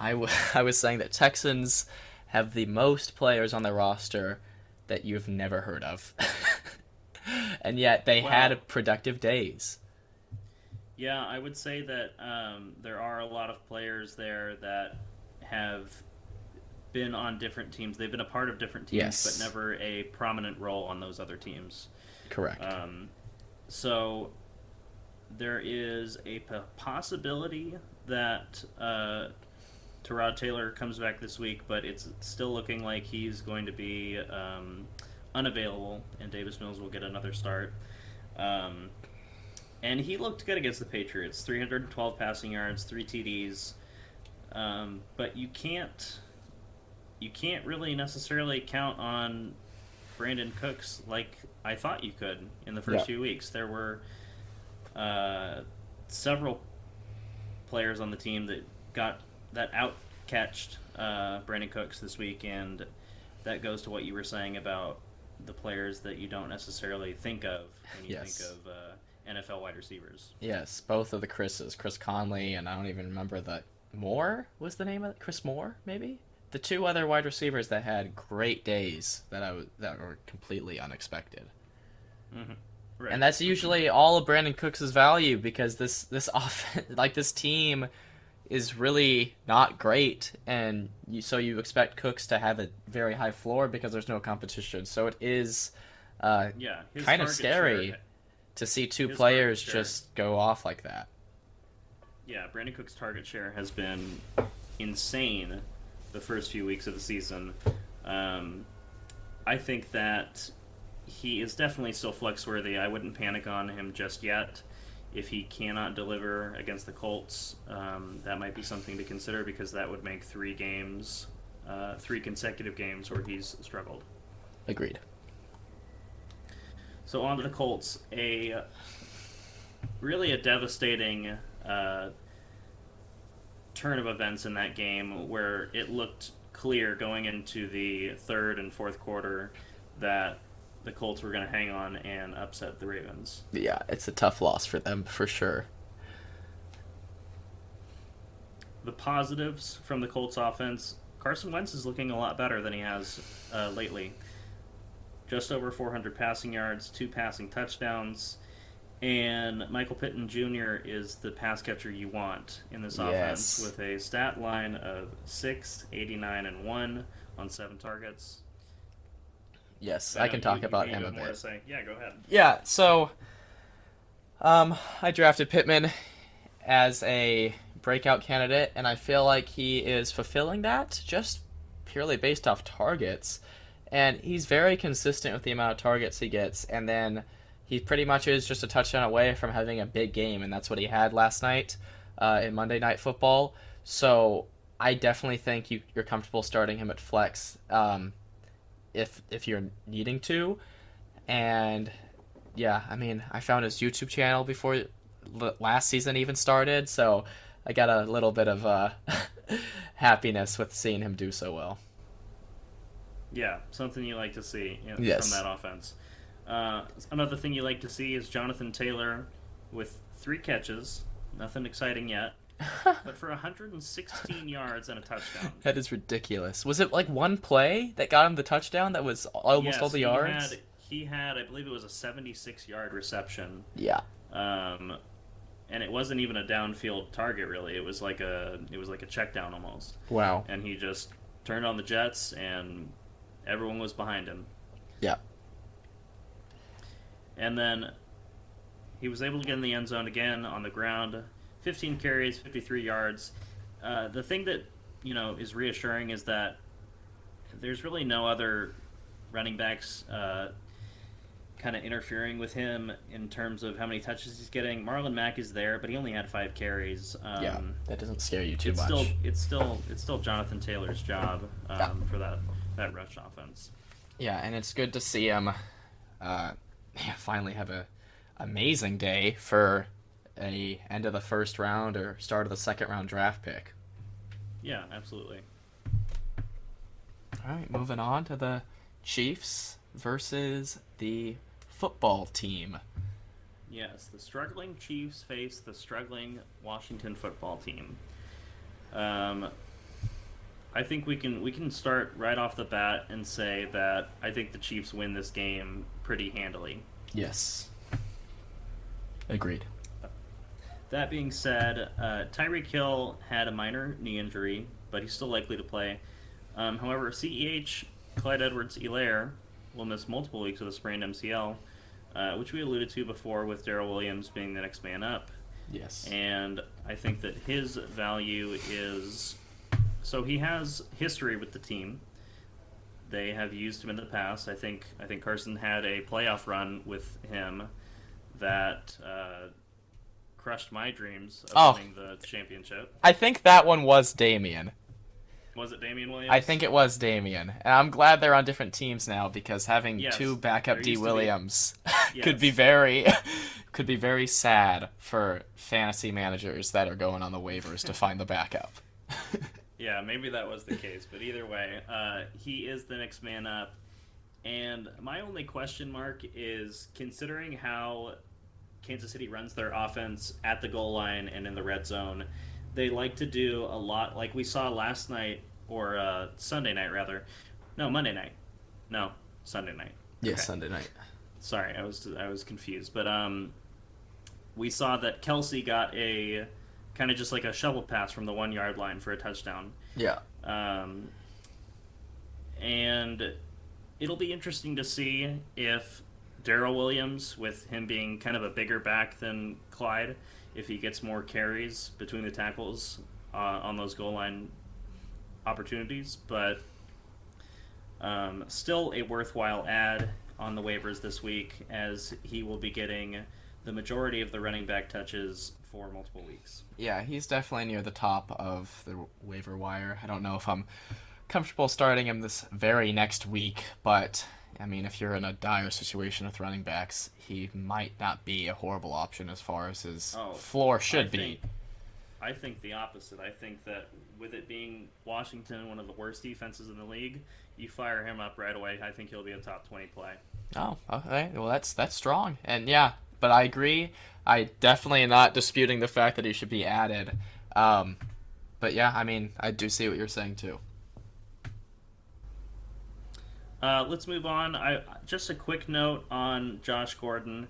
I, w- I was saying that Texans have the most players on their roster that you've never heard of. and yet they Well- had productive days. Yeah, I would say that um, there are a lot of players there that have been on different teams. They've been a part of different teams, Yes. but never a prominent role on those other teams. Correct. Um, so there is a p- possibility that uh, Tyrod Taylor comes back this week, but it's still looking like he's going to be um, unavailable, and Davis Mills will get another start. Um, and he looked good against the Patriots 312 passing yards, three TDs. Um, but you can't you can't really necessarily count on Brandin Cooks like I thought you could in the first Yeah. few weeks. There were uh, several players on the team that got that out catched uh, Brandin Cooks this week, and that goes to what you were saying about the players that you don't necessarily think of when you Yes. think of uh, NFL wide receivers. yes, both of the Chris's, Chris Conley, and I don't even remember the Moore was the name of it. Chris Moore, maybe the two other wide receivers that had great days that I was that were completely unexpected. Mm-hmm. Right. And that's usually all of Brandin Cooks' value because this this off like this team is really not great, and you, so you expect Cooks to have a very high floor because there's no competition. So it is uh, yeah, kinda scary. share- to see two players just go off like that. yeah, Brandin Cooks' target share has been insane the first few weeks of the season. Um, I think that he is definitely still flex worthy. I wouldn't panic on him just yet. If he cannot deliver against the Colts, um, that might be something to consider because that would make three games, uh, three consecutive games where he's struggled. Agreed. So on to the Colts, a really a devastating uh, turn of events in that game where it looked clear going into the third and fourth quarter that the Colts were going to hang on and upset the Ravens. Yeah, it's a tough loss for them for sure. The positives from the Colts offense, Carson Wentz is looking a lot better than he has uh, lately. Just over 400 passing yards, two passing touchdowns, and Michael Pittman Jr. is the pass catcher you want in this offense with a stat line of 6, 89, and 1 on 7 targets. Yes, know I can talk you about may him a bit. Yeah, go ahead. Yeah, so um, I drafted Pittman as a breakout candidate, and I feel like he is fulfilling that just purely based off targets. And he's very consistent with the amount of targets he gets, and then he pretty much is just a touchdown away from having a big game, and that's what he had last night uh, in Monday Night Football. So I definitely think you, you're comfortable starting him at flex um, if if you're needing to, and yeah, I mean, I found his YouTube channel before last season even started, so I got a little bit of uh, happiness with seeing him do so well. Yeah, something you like to see you know, Yes. from that offense. Uh, another thing you like to see is Jonathan Taylor with three catches. Nothing exciting yet, but for 116 yards and a touchdown. That is ridiculous. Was it like one play that got him the touchdown? That was almost Yes, all the he yards. Had, he had, I believe it was a 76 yard reception. Yeah, Um, and it wasn't even a downfield target really. It was like a it was like a check down almost. wow. And he just turned on the Jets and everyone was behind him. Yeah, And then he was able to get in the end zone again on the ground. 15 carries, 53 yards. Uh, the thing that you know is reassuring is that there's really no other running backs uh, kind of interfering with him in terms of how many touches he's getting. Marlon Mack is there, but he only had five carries. Um, yeah, that doesn't scare you too it's much. still it's still it's still Jonathan Taylor's job um, Yeah. for that that rush offense. Yeah, and it's good to see him uh, finally have a amazing day for a end of the first round or start of the second round draft pick. Yeah, absolutely. All right, moving on to the Chiefs versus the football team. Yes, the struggling Chiefs face the struggling Washington football team. Um, I think we can we can start right off the bat and say that I think the Chiefs win this game pretty handily. Yes. Agreed. That being said, uh, Tyreek Hill had a minor knee injury, but he's still likely to play. Um, however, CEH Clyde Edwards-Helaire will miss multiple weeks with a sprained MCL, uh, which we alluded to before with Darrel Williams being the next man up. Yes. And I think that his value is so he has history with the team. They have used him in the past. I think I think Carson had a playoff run with him that uh, crushed my dreams of Oh. winning the championship. I think that one was Damien. Was it Damien Williams? I think it was Damien. And I'm glad they're on different teams now because having Yes, two backup D to be- Williams could be very could be very sad for fantasy managers that are going on the waivers to find the backup. Yeah, maybe that was the case, but either way, uh, he is the next man up. And my only question mark is considering how Kansas City runs their offense at the goal line and in the red zone, they like to do a lot like we saw last night or uh, Sunday night rather. No, Monday night. No, Sunday night. Yes, Okay. Sunday night. Sorry, I was I was confused, but um, we saw that Kelce got a kind of just like a shovel pass from the one yard line for a touchdown. Yeah. Um, and it'll be interesting to see if Darrel Williams, with him being kind of a bigger back than Clyde, if he gets more carries between the tackles uh, on those goal line opportunities. But um, still a worthwhile ad on the waivers this week, as he will be getting the majority of the running back touches for multiple weeks. Yeah, he's definitely near the top of the waiver wire. I don't know if I'm comfortable starting him this very next week, but I mean, if you're in a dire situation with running backs, he might not be a horrible option as far as his Oh, floor should I be. Think, I think the opposite. I think that with it being Washington, one of the worst defenses in the league, you fire him up right away. I think he'll be a top twenty play. Oh, okay. Well, that's that's strong, and yeah, but I agree. I definitely am not disputing the fact that he should be added. Um, but yeah, I mean, I do see what you're saying too. Uh, let's move on. I just a quick note on Josh Gordon.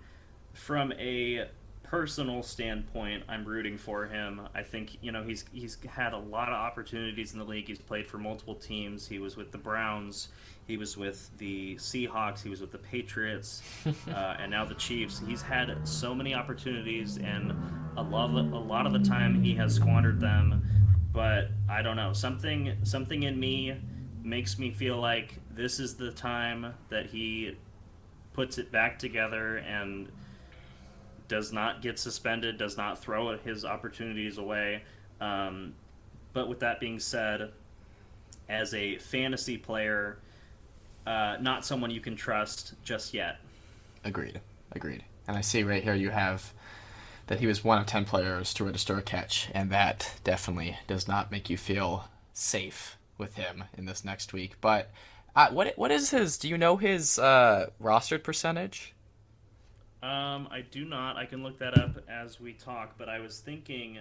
From a personal standpoint, I'm rooting for him. I think you know he's he's had a lot of opportunities in the league. He's played for multiple teams. He was with the Browns. He was with the Seahawks. He was with the Patriots, uh, and now the Chiefs. He's had so many opportunities, and a lot of, a lot of the time he has squandered them. But I don't know something something in me makes me feel like this is the time that he puts it back together and does not get suspended, does not throw his opportunities away. Um, but with that being said, as a fantasy player, uh, not someone you can trust just yet. Agreed. Agreed. And I see right here you have that he was one of 10 players to register a catch, and that definitely does not make you feel safe with him in this next week. But uh, what what is his? Do you know his uh, rostered percentage? Um, I do not. I can look that up as we talk. But I was thinking,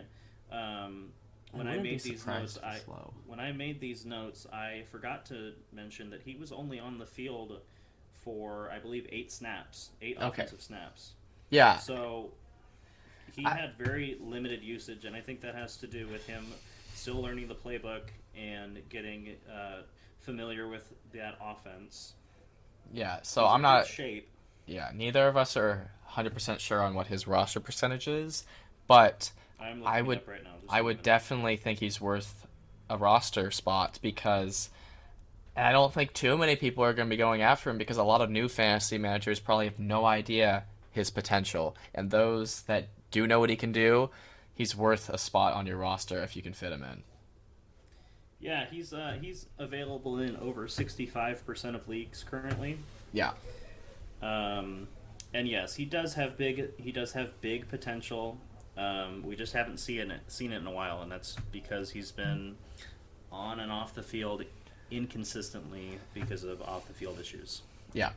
um, when I, wouldn't made these notes, I low. when I made these notes, I forgot to mention that he was only on the field for I believe eight snaps, eight Okay. offensive snaps. Yeah. So he I- had very limited usage, and I think that has to do with him still learning the playbook and getting uh, familiar with that offense. Yeah. So He's I'm not. shape. Yeah. Neither of us are 100% sure on what his roster percentage is, but I would- right now. I would definitely think he's worth a roster spot because I don't think too many people are going to be going after him because a lot of new fantasy managers probably have no idea his potential. And those that do know what he can do, he's worth a spot on your roster if you can fit him in. Yeah, he's uh, he's available in over sixty five percent of leagues currently. Yeah. Um, and yes, he does have big he does have big potential. Um, we just haven't seen it seen it in a while, and that's because he's been on and off the field inconsistently because of off the field issues. Yeah.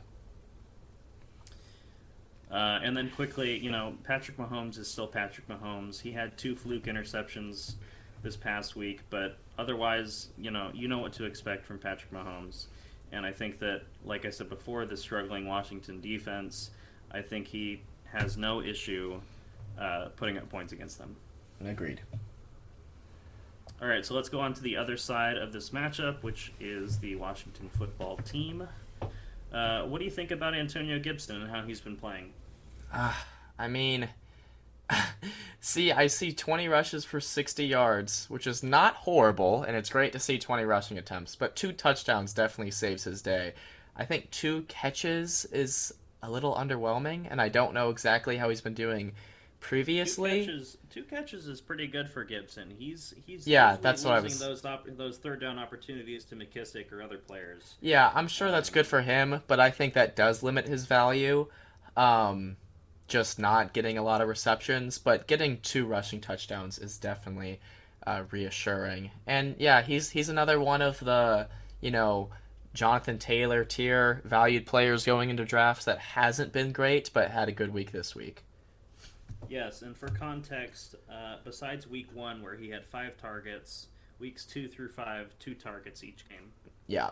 Uh, and then quickly, you know, Patrick Mahomes is still Patrick Mahomes. He had two fluke interceptions this past week, but otherwise, you know, you know what to expect from Patrick Mahomes. And I think that, like I said before, the struggling Washington defense, I think he has no issue uh, putting up points against them. Agreed. All right, so let's go on to the other side of this matchup, which is the Washington football team. Uh, what do you think about Antonio Gibson and how he's been playing? Uh, I mean, see, I see 20 rushes for 60 yards, which is not horrible, and it's great to see 20 rushing attempts, but two touchdowns definitely saves his day. I think two catches is a little underwhelming, and I don't know exactly how he's been doing previously. Two catches, two catches is pretty good for Gibson. He's he's yeah, that's what I was. those op- those third down opportunities to McKissic or other players. Yeah, I'm sure that's good for him, but I think that does limit his value. Um, just not getting a lot of receptions, but getting two rushing touchdowns is definitely uh, reassuring. And yeah, he's he's another one of the you know Jonathan Taylor tier valued players going into drafts that hasn't been great, but had a good week this week. Yes, and for context, uh, besides week one where he had five targets, weeks two through five, two targets each game. Yeah,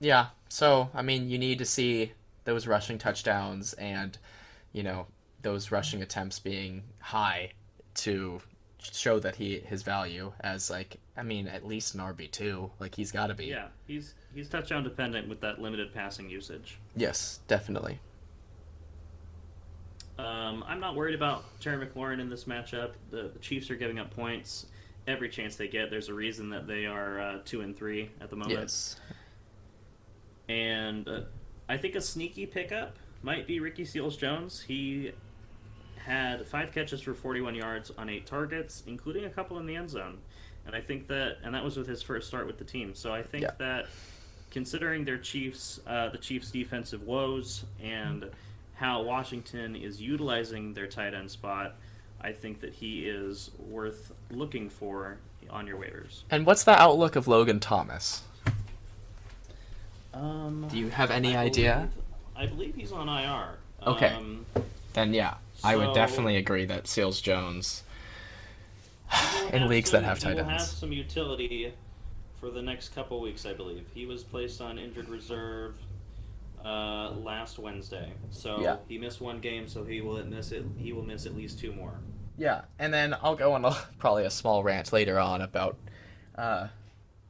yeah. So I mean, you need to see those rushing touchdowns and you know those rushing attempts being high to show that he his value as like I mean at least an RB two like he's got to be. Yeah, he's he's touchdown dependent with that limited passing usage. Yes, definitely. Um, I'm not worried about Terry McLaurin in this matchup. The, the, Chiefs are giving up points every chance they get. There's a reason that they are uh, two and three at the moment. Yes. And uh, I think a sneaky pickup might be Ricky Seals Jones. He had five catches for 41 yards on eight targets, including a couple in the end zone. And I think that, and that was with his first start with the team. So I think Yeah. that, considering their Chiefs, uh, the Chiefs' defensive woes, and how Washington is utilizing their tight end spot, I think that he is worth looking for on your waivers. And what's the outlook of Logan Thomas? Um, Do you have any I idea? believe- I believe he's on IR. Okay. Um, Then yeah, I would definitely agree that Seals Jones in leagues that have tight will have some utility for the next couple weeks, I believe. He was placed on injured reserve uh, last Wednesday, so Yeah. he missed one game, so he will miss it. He will miss at least two more. Yeah, and then I'll go on a, probably a small rant later on about uh,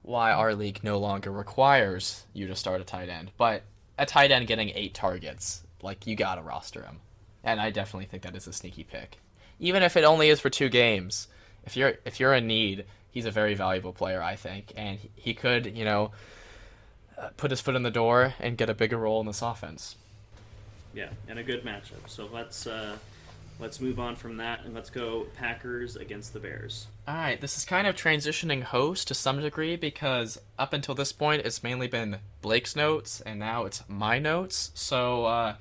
why our league no longer requires you to start a tight end. But a tight end getting eight targets, like you gotta roster him, and I definitely think that is a sneaky pick, even if it only is for two games. If you're if you're in need, he's a very valuable player, I think, and he- could you know uh, put his foot in the door and get a bigger role in this offense. Yeah, and a good matchup. So let's uh, let's move on from that and let's go Packers against the Bears. All right, this is kind of transitioning host to some degree because up until this point it's mainly been Blake's notes and now it's my notes. So uh,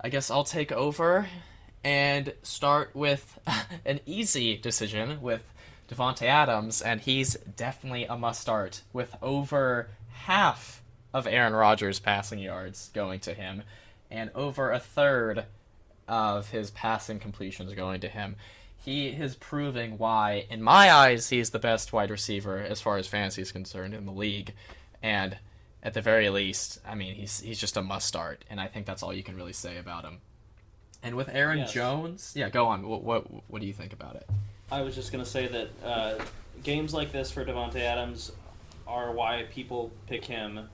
I guess I'll take over and start with an easy decision with Davante Adams, and he's definitely a must start with over half of Aaron Rodgers' passing yards going to him and over a third of his passing completions going to him. He is proving why, in my eyes, he's the best wide receiver as far as fantasy is concerned in the league. And at the very least, I mean, he's he's just a must start, and I think that's all you can really say about him. And with Aaron Yes. Jones, yeah, go on. What, what what do you think about it? I was just gonna say that uh, games like this for Davante Adams are why people pick him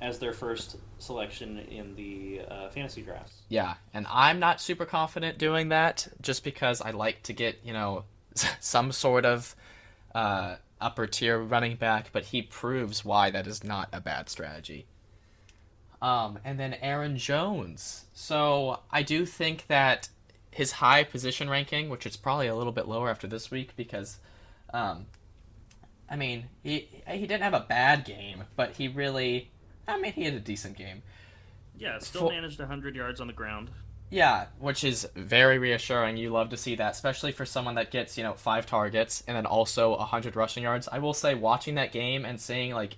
as their first selection in the uh, fantasy drafts. Yeah, and I'm not super confident doing that just because I like to get, you know, some sort of uh, upper tier running back, but he proves why that is not a bad strategy. Um, and then Aaron Jones. So I do think that his high position ranking, which is probably a little bit lower after this week because, um, I mean, he he didn't have a bad game, but he really, I mean, he had a decent game. Yeah, still For, managed 100 yards on the ground. Yeah, which is very reassuring. You love to see that, especially for someone that gets, you know, five targets and then also 100 rushing yards. I will say, watching that game and seeing, like,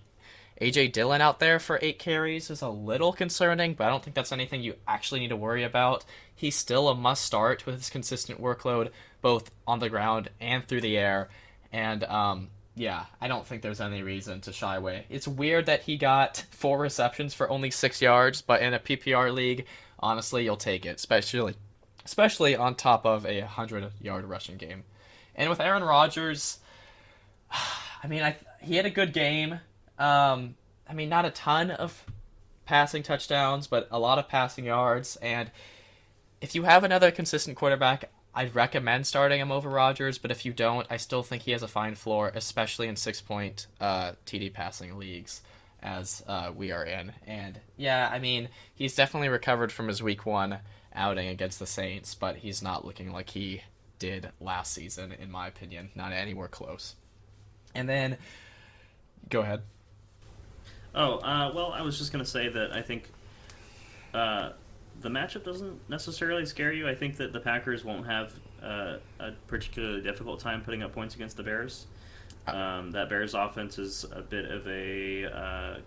AJ Dillon out there for eight carries is a little concerning, but I don't think that's anything you actually need to worry about. He's still a must start with his consistent workload, both on the ground and through the air. And, um, yeah, I don't think there's any reason to shy away. It's weird that he got four receptions for only six yards, but in a PPR league, honestly, you'll take it, especially especially on top of a 100 yard rushing game. And with Aaron Rodgers, I mean, I he had a good game. Um, I mean, not a ton of passing touchdowns, but a lot of passing yards. And if you have another consistent quarterback, I'd recommend starting him over Rodgers, But if you don't, I still think he has a fine floor, especially in six point uh, TD passing leagues as uh, we are in. And yeah, I mean, he's definitely recovered from his week one outing against the Saints, but he's not looking like he did last season, in my opinion. Not anywhere close. And then, go ahead. Oh, uh, well, I was just going to say that I think uh, the matchup doesn't necessarily scare you. I think that the Packers won't have uh, a particularly difficult time putting up points against the Bears. Um, that Bears offense is a bit of a uh,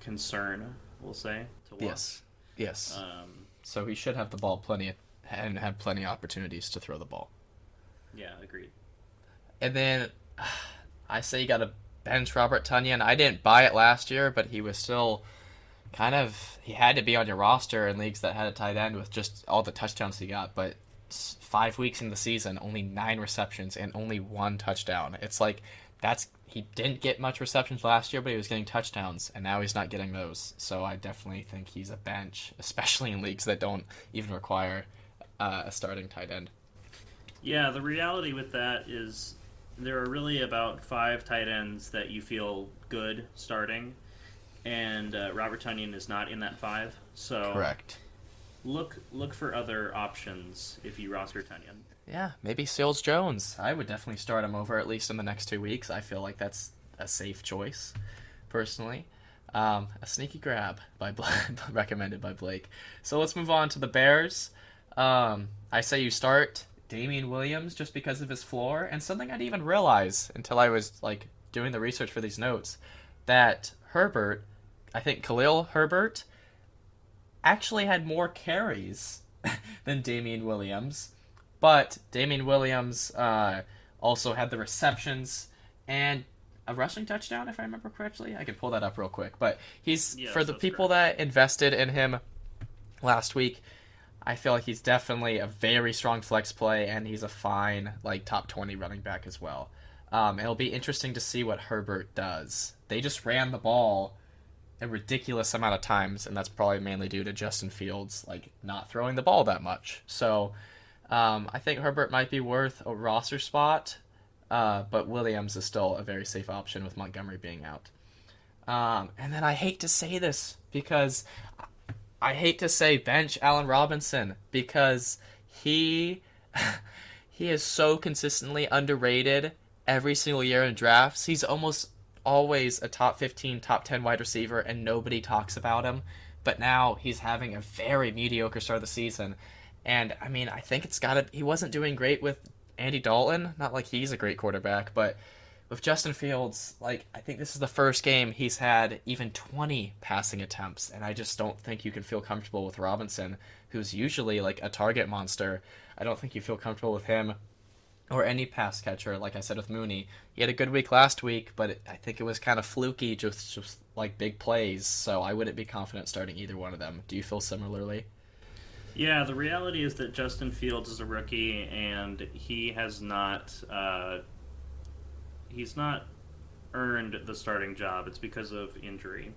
concern, we'll say. To watch. Yes. Yes. Um, so he should have the ball plenty and have plenty of opportunities to throw the ball. Yeah, agreed. And then I say you got to bench Robert Tonyan. I didn't buy it last year, but he was still kind of he had to be on your roster in leagues that had a tight end with just all the touchdowns he got. But five weeks in the season, only nine receptions and only one touchdown. It's like that's he didn't get much receptions last year, but he was getting touchdowns, and now he's not getting those. So I definitely think he's a bench, especially in leagues that don't even require uh, a starting tight end. Yeah, the reality with that is there are really about five tight ends that you feel good starting, and uh, Robert Tonyan is not in that five. So correct look look for other options if you roster Tonyan. Yeah, maybe Seals Jones. I would definitely start him over at least in the next two weeks. I feel like that's a safe choice, personally. Um, a sneaky grab by recommended by Blake. So let's move on to the Bears. Um, I say you start Damien Williams just because of his floor, and something I didn't even realize until I was like doing the research for these notes that Herbert, I think Khalil Herbert actually had more carries than Damien Williams, but Damien Williams uh, also had the receptions and a rushing touchdown, if I remember correctly. I can pull that up real quick. But he's for the people correct. that invested in him last week. I feel like he's definitely a very strong flex play, and he's a fine like top twenty running back as well. Um, it'll be interesting to see what Herbert does. They just ran the ball a ridiculous amount of times, and that's probably mainly due to Justin Fields like not throwing the ball that much. So um, I think Herbert might be worth a roster spot, uh, but Williams is still a very safe option with Montgomery being out. Um, and then I hate to say this because I hate to say bench Allen Robinson because he he is so consistently underrated every single year in drafts. He's almost always a top 15, top 10 wide receiver, and nobody talks about him. But now he's having a very mediocre start of the season. And I mean, I think it's got to. He wasn't doing great with Andy Dalton. Not like he's a great quarterback, but with Justin Fields, like, I think this is the first game he's had even 20 passing attempts. And I just don't think you can feel comfortable with Robinson, who's usually like a target monster. I don't think you feel comfortable with him or any pass catcher, like I said with Mooney. He had a good week last week, but it, I think it was kind of fluky, just, just like big plays. So I wouldn't be confident starting either one of them. Do you feel similarly? Yeah, the reality is that Justin Fields is a rookie, and he has not uh, he's not earned the starting job. It's because of injury,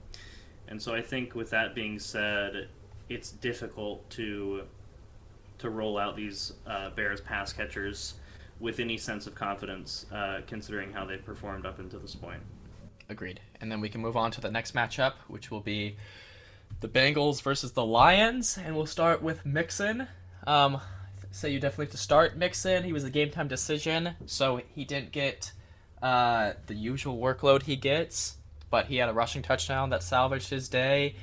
and so I think with that being said, it's difficult to to roll out these uh, Bears pass catchers with any sense of confidence, uh, considering how they've performed up until this point. Agreed. And then we can move on to the next matchup, which will be the Bengals versus the Lions, and we'll start with Mixon. Um, say you definitely have to start Mixon. He was a game time decision, so he didn't get uh, the usual workload he gets, but he had a rushing touchdown that salvaged his day,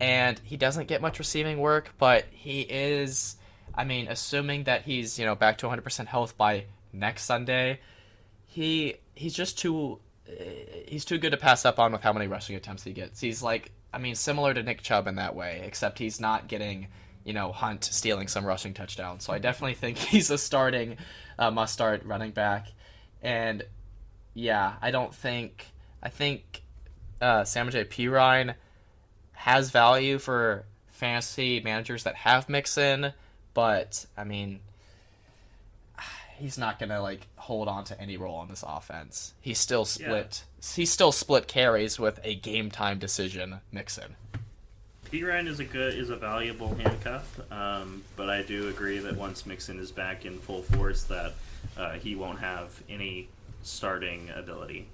and he doesn't get much receiving work, but he is. I mean, assuming that he's you know back to 100% health by next Sunday, he he's just too he's too good to pass up on with how many rushing attempts he gets. He's like, I mean, similar to Nick Chubb in that way, except he's not getting, you know, Hunt stealing some rushing touchdowns. So I definitely think he's a starting, uh, must start running back. And yeah, I don't think, I think uh, Samaje Perine has value for fantasy managers that have Mixon, but I mean, he's not gonna like hold on to any role on this offense. He's still split. Yeah. He's still split carries with a game time decision. Mixon. Perine is a good is a valuable handcuff, um, but I do agree that once Mixon is back in full force, that uh, he won't have any starting ability.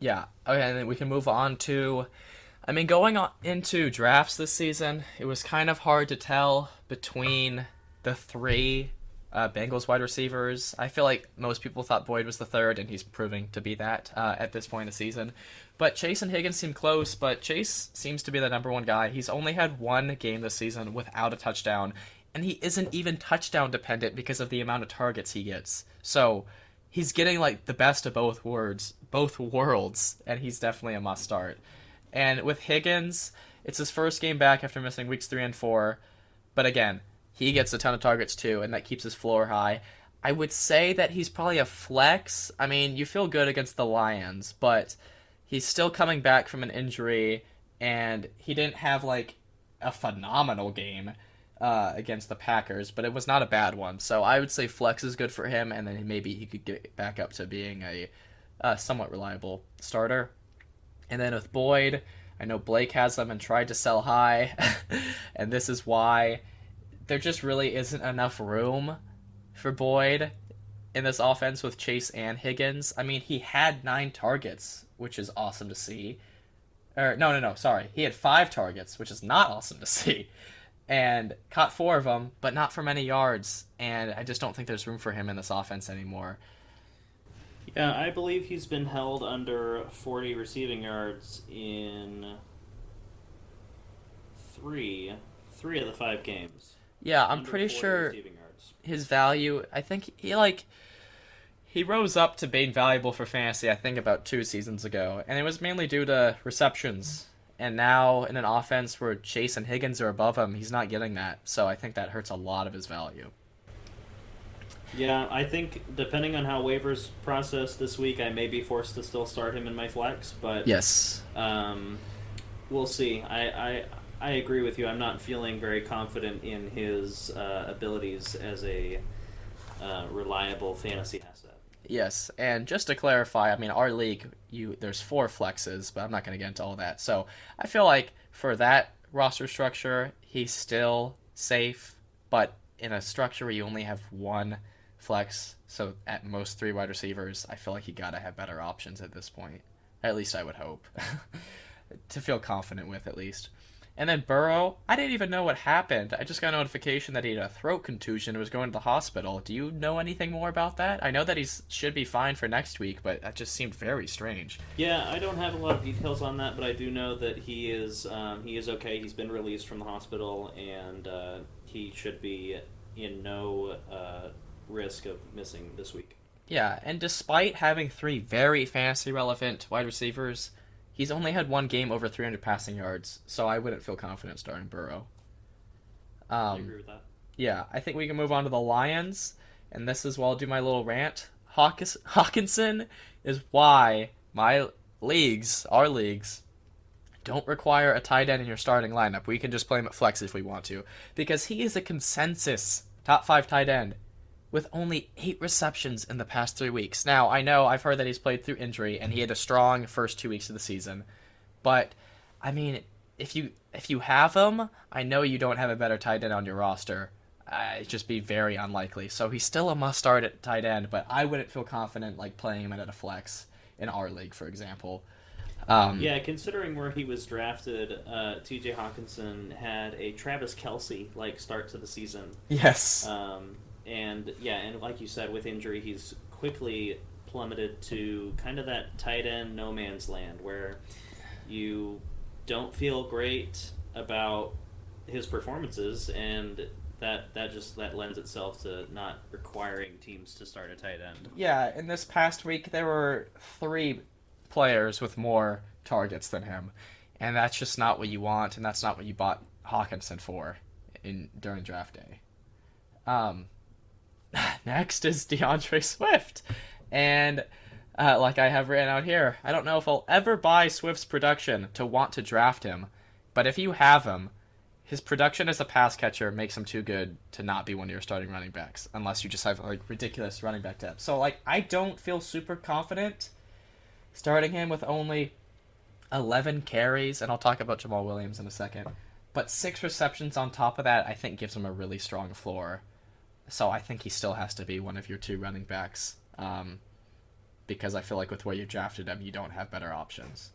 Yeah. Okay, and then we can move on to. I mean, going on into drafts this season, it was kind of hard to tell between the three uh, Bengals wide receivers. I feel like most people thought Boyd was the third, and he's proving to be that uh, at this point in the season. But Chase and Higgins seem close, but Chase seems to be the number one guy. He's only had one game this season without a touchdown, and he isn't even touchdown dependent because of the amount of targets he gets. So he's getting like the best of both worlds, both worlds, and he's definitely a must start. And with Higgins, it's his first game back after missing weeks three and four. But again, he gets a ton of targets too, and that keeps his floor high. I would say that he's probably a flex. I mean, you feel good against the Lions, but he's still coming back from an injury, and he didn't have like a phenomenal game uh, against the Packers, but it was not a bad one. So I would say flex is good for him, and then maybe he could get back up to being a, a somewhat reliable starter. And then with Boyd, I know Blake has them and tried to sell high, and this is why there just really isn't enough room for Boyd in this offense with Chase and Higgins. I mean, he had nine targets, which is awesome to see. Or no, no, no, sorry, he had five targets, which is not awesome to see, and caught four of them, but not for many yards. And I just don't think there's room for him in this offense anymore. Yeah, I believe he's been held under 40 receiving yards in three, three of the five games. Yeah, I'm pretty sure his value. I think he like he rose up to being valuable for fantasy. I think about two seasons ago, and it was mainly due to receptions. And now in an offense where Chase and Higgins are above him, he's not getting that. So I think that hurts a lot of his value. Yeah, I think depending on how waivers process this week, I may be forced to still start him in my flex, but yes, um, we'll see. I, I I agree with you. I'm not feeling very confident in his uh, abilities as a uh, reliable fantasy asset. Yes, and just to clarify, I mean our league, you there's four flexes, but I'm not going to get into all that. So I feel like for that roster structure, he's still safe, but in a structure where you only have one flex, so at most three wide receivers, I feel like you got to have better options at this point. At least I would hope to feel confident with at least. And then Burrow, I didn't even know what happened. I just got a notification that he had a throat contusion and was going to the hospital. Do you know anything more about that? I know that he should be fine for next week, but that just seemed very strange. Yeah, I don't have a lot of details on that, but I do know that he is um, he is okay. He's been released from the hospital, and uh, he should be in no uh, risk of missing this week. Yeah, and despite having three very fantasy relevant wide receivers, He's only had one game over 300 passing yards, so I wouldn't feel confident starting Burrow. Um, I agree with that. Yeah, I think we can move on to the Lions, and this is where I'll do my little rant. Hawkins- Hockenson is why my leagues, our leagues, don't require a tight end in your starting lineup. We can just play him at flex if we want to, because he is a consensus top five tight end with only eight receptions in the past three weeks. Now, I know I've heard that he's played through injury and he had a strong first two weeks of the season, but I mean, if you if you have him, I know you don't have a better tight end on your roster. uh, it'd just be very unlikely. So he's still a must start at tight end, but I wouldn't feel confident like playing him at a flex in our league, for example. Um, yeah, considering where he was drafted, uh, T.J. Hockenson had a Travis Kelce like start to the season. Yes. Um, and yeah, and like you said, with injury, he's quickly plummeted to kind of that tight end no man's land where you don't feel great about his performances, and that that just that lends itself to not requiring teams to start a tight end. Yeah, in this past week there were three players with more targets than him, and that's just not what you want, and that's not what you bought Hockenson for in during draft day. Um, next is D'Andre Swift, and uh, like I have written out here, I don't know if I'll ever buy Swift's production to want to draft him, but if you have him, his production as a pass catcher makes him too good to not be one of your starting running backs, unless you just have like ridiculous running back depth. So like I don't feel super confident starting him with only 11 carries, and I'll talk about Jamaal Williams in a second. But six receptions on top of that, I think gives him a really strong floor. So I think he still has to be one of your two running backs. Um, because I feel like with where you drafted him, you don't have better options.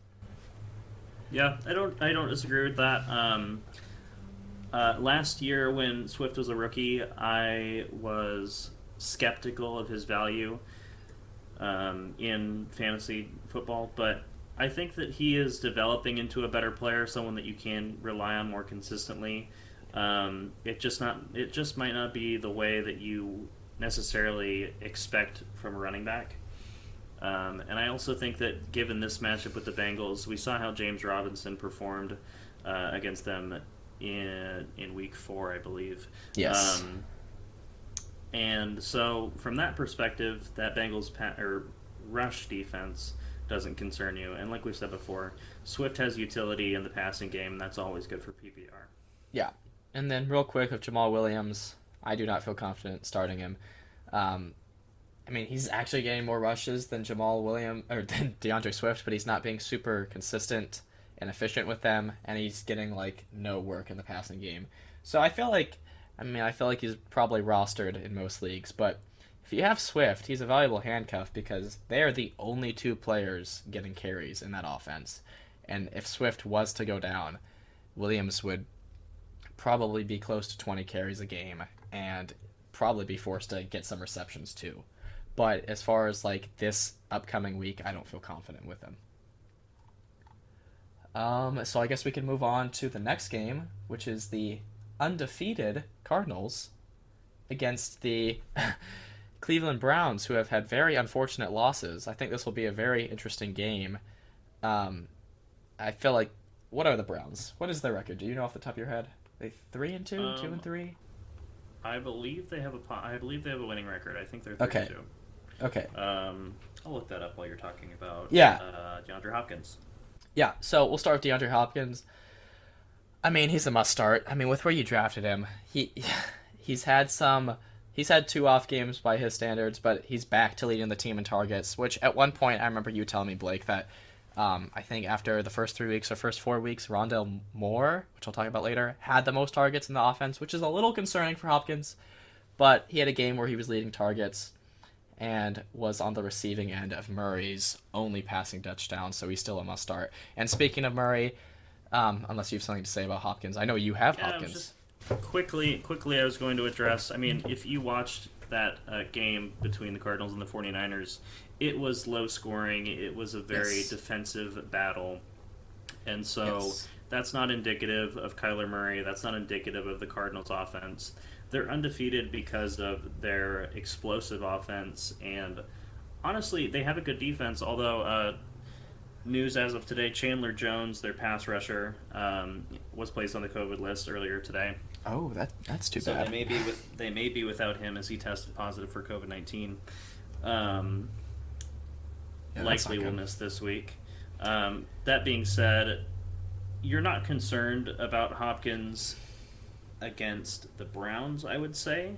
Yeah, I don't I don't disagree with that. Um, uh, last year when Swift was a rookie, I was skeptical of his value um, in fantasy football, but I think that he is developing into a better player, someone that you can rely on more consistently. Um, it just not it just might not be the way that you necessarily expect from a running back. Um, and I also think that given this matchup with the Bengals, we saw how James Robinson performed uh, against them in in week four, I believe. Yes. Um, and so, from that perspective, that Bengals pa- or rush defense doesn't concern you. And like we've said before, Swift has utility in the passing game, and that's always good for PPR. Yeah. And then, real quick, of Jamaal Williams, I do not feel confident starting him. Um, I mean, he's actually getting more rushes than Jamaal Williams or than D'Andre Swift, but he's not being super consistent and efficient with them, and he's getting like no work in the passing game. So I feel like, I mean, I feel like he's probably rostered in most leagues, but if you have Swift, he's a valuable handcuff because they are the only two players getting carries in that offense. And if Swift was to go down, Williams would probably be close to 20 carries a game and probably be forced to get some receptions too. But as far as like this upcoming week, I don't feel confident with him. Um, so I guess we can move on to the next game, which is the undefeated Cardinals against the Cleveland Browns, who have had very unfortunate losses. I think this will be a very interesting game. Um, I feel like what are the Browns? What is their record? Do you know off the top of your head? They three and two, two Um, and three. I believe they have a. I believe they have a winning record. I think they're three Okay. two. Okay. Um, I'll look that up while you're talking about Yeah. uh, DeAndre Hopkins. Yeah, so we'll start with DeAndre Hopkins. I mean, he's a must start. I mean, with where you drafted him, he he's had some he's had two off games by his standards, but he's back to leading the team in targets, which at one point I remember you telling me Blake that um, I think after the first three weeks or first four weeks, Rondale Moore, which I'll talk about later, had the most targets in the offense, which is a little concerning for Hopkins. But he had a game where he was leading targets and was on the receiving end of Murray's only passing touchdown, so he's still a must start. And speaking of Murray, um, unless you have something to say about Hopkins, I know you have Yeah, Hopkins. quickly, quickly, I was going to address. I mean, if you watched that uh, game between the Cardinals and the 49ers, it was low scoring. It was a very Yes. defensive battle, and so Yes. that's not indicative of Kyler Murray. That's not indicative of the Cardinals' offense. They're undefeated because of their explosive offense, and honestly, they have a good defense. Although uh, news as of today, Chandler Jones, their pass rusher, um, was placed on the COVID list earlier today. Oh, that that's too So bad. they may be with they may be without him as he tested positive for COVID nineteen. Um, Yeah, likely will miss this week. Um, that being said, you're not concerned about Hopkins against the Browns, I would say.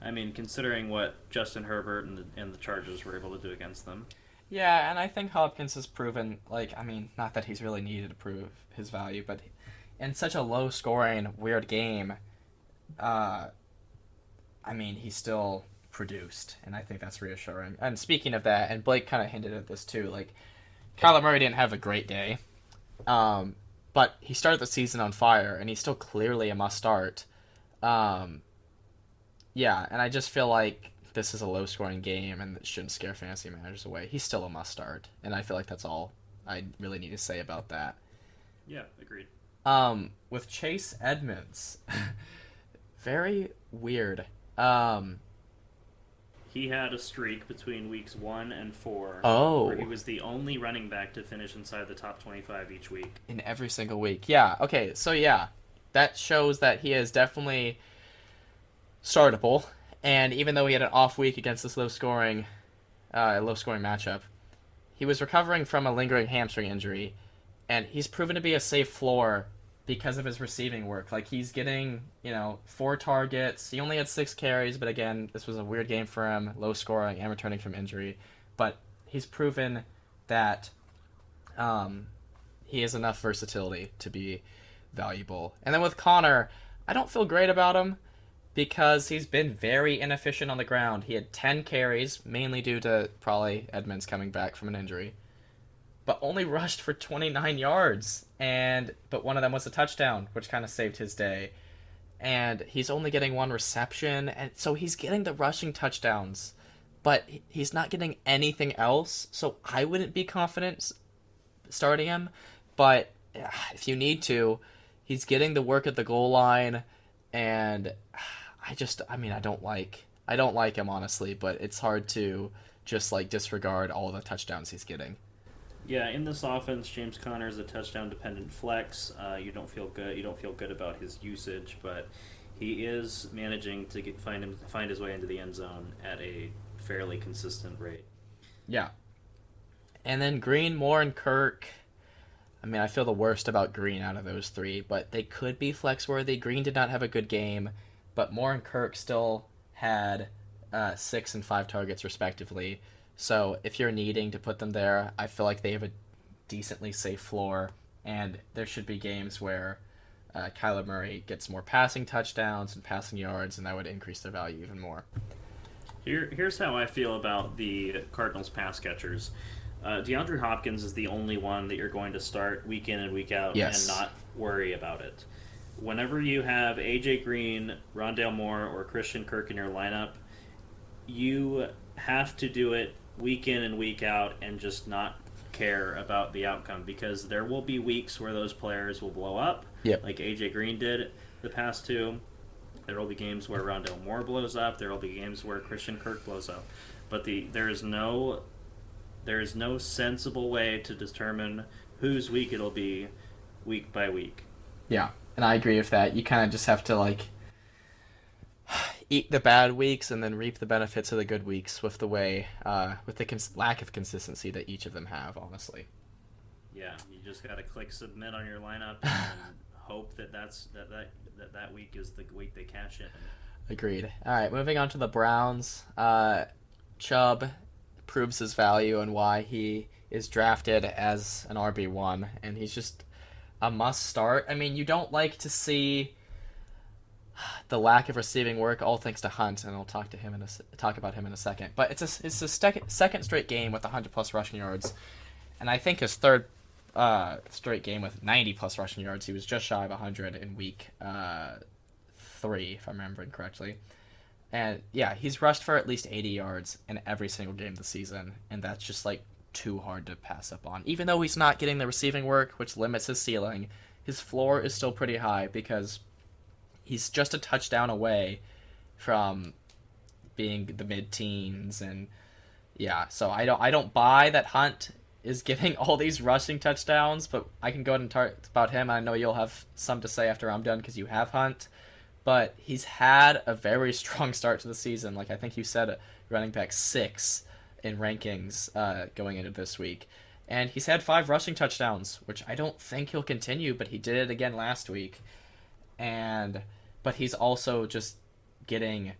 I mean, considering what Justin Herbert and the, and the Chargers were able to do against them. Yeah, and I think Hopkins has proven, like, I mean, not that he's really needed to prove his value, but in such a low scoring, weird game, uh, I mean, he still produced, and I think that's reassuring. And speaking of that, and Blake kind of hinted at this too, like Kyler Murray didn't have a great day, um, but he started the season on fire, and he's still clearly a must start. Um, yeah, and I just feel like this is a low scoring game and it shouldn't scare fantasy managers away. He's still a must start, and I feel like that's all I really need to say about that. Yeah, agreed. Um, with Chase Edmonds, very weird. Um, He had a streak between weeks one and four. Oh. Where he was the only running back to finish inside the top 25 each week. in every single week. Yeah. Okay. So yeah, that shows that he is definitely startable. And even though he had an off week against this low scoring, uh, low scoring matchup, he was recovering from a lingering hamstring injury, and he's proven to be a safe floor because of his receiving work. Like he's getting, you know, four targets. He only had six carries, but again, this was a weird game for him, low scoring and returning from injury. But he's proven that um, he has enough versatility to be valuable. And then with Conner, I don't feel great about him because he's been very inefficient on the ground. He had 10 carries, mainly due to probably Edmonds coming back from an injury, but only rushed for 29 yards. And but one of them was a touchdown, which kind of saved his day. And he's only getting one reception, and so he's getting the rushing touchdowns, but he's not getting anything else. So I wouldn't be confident starting him. But uh, if you need to, he's getting the work at the goal line, and I just, I mean, I don't like, I don't like him honestly, but it's hard to just like disregard all the touchdowns he's getting. Yeah, in this offense, James Conner is a touchdown dependent flex. Uh, you don't feel good. You don't feel good about his usage, but he is managing to get, find him find his way into the end zone at a fairly consistent rate. Yeah. And then Green, Moore, and Kirk. I mean, I feel the worst about Green out of those three, but they could be flex worthy. Green did not have a good game, but Moore and Kirk still had uh, six and five targets respectively. So if you're needing to put them there, I feel like they have a decently safe floor, and there should be games where uh, Kyler Murray gets more passing touchdowns and passing yards, and that would increase their value even more. Here, here's how I feel about the Cardinals pass catchers. Uh, DeAndre Hopkins is the only one that you're going to start week in and week out Yes. and not worry about it. Whenever you have AJ Green, Rondale Moore, or Christian Kirk in your lineup, you have to do it week in and week out and just not care about the outcome because there will be weeks where those players will blow up, Yep. like AJ Green did the past two. There will be games where Rondale Moore blows up. There will be games where Christian Kirk blows up. But the there is no there is no sensible way to determine whose week it'll be week by week. Yeah, and I agree with that. You kind of just have to like eat the bad weeks and then reap the benefits of the good weeks with the way, uh, with the cons- lack of consistency that each of them have. Honestly, Yeah, you just got to click submit on your lineup and hope that that's that, that that that week is the week they cash in. agreed. All right, moving on to the Browns. Uh, Chubb proves his value and why he is drafted as an RB one, and he's just a must start. I mean, you don't like to see the lack of receiving work, all thanks to Hunt, and I'll talk to him in a talk about him in a second. But it's a it's a second second straight game with 100 plus rushing yards, and I think his third uh, straight game with 90 plus rushing yards. He was just shy of 100 in week uh, three, if I'm remembering correctly. And yeah, he's rushed for at least 80 yards in every single game this season, and that's just like too hard to pass up on. Even though he's not getting the receiving work, which limits his ceiling, his floor is still pretty high because he's just a touchdown away from being the mid-teens and yeah, so I don't I don't buy that Hunt is getting all these rushing touchdowns, but I can go ahead and talk about him. I know you'll have some to say after I'm done because you have Hunt, but he's had a very strong start to the season. Like I think you said, running back six in rankings uh, going into this week, and he's had five rushing touchdowns, which I don't think he'll continue, but he did it again last week, and but he's also just getting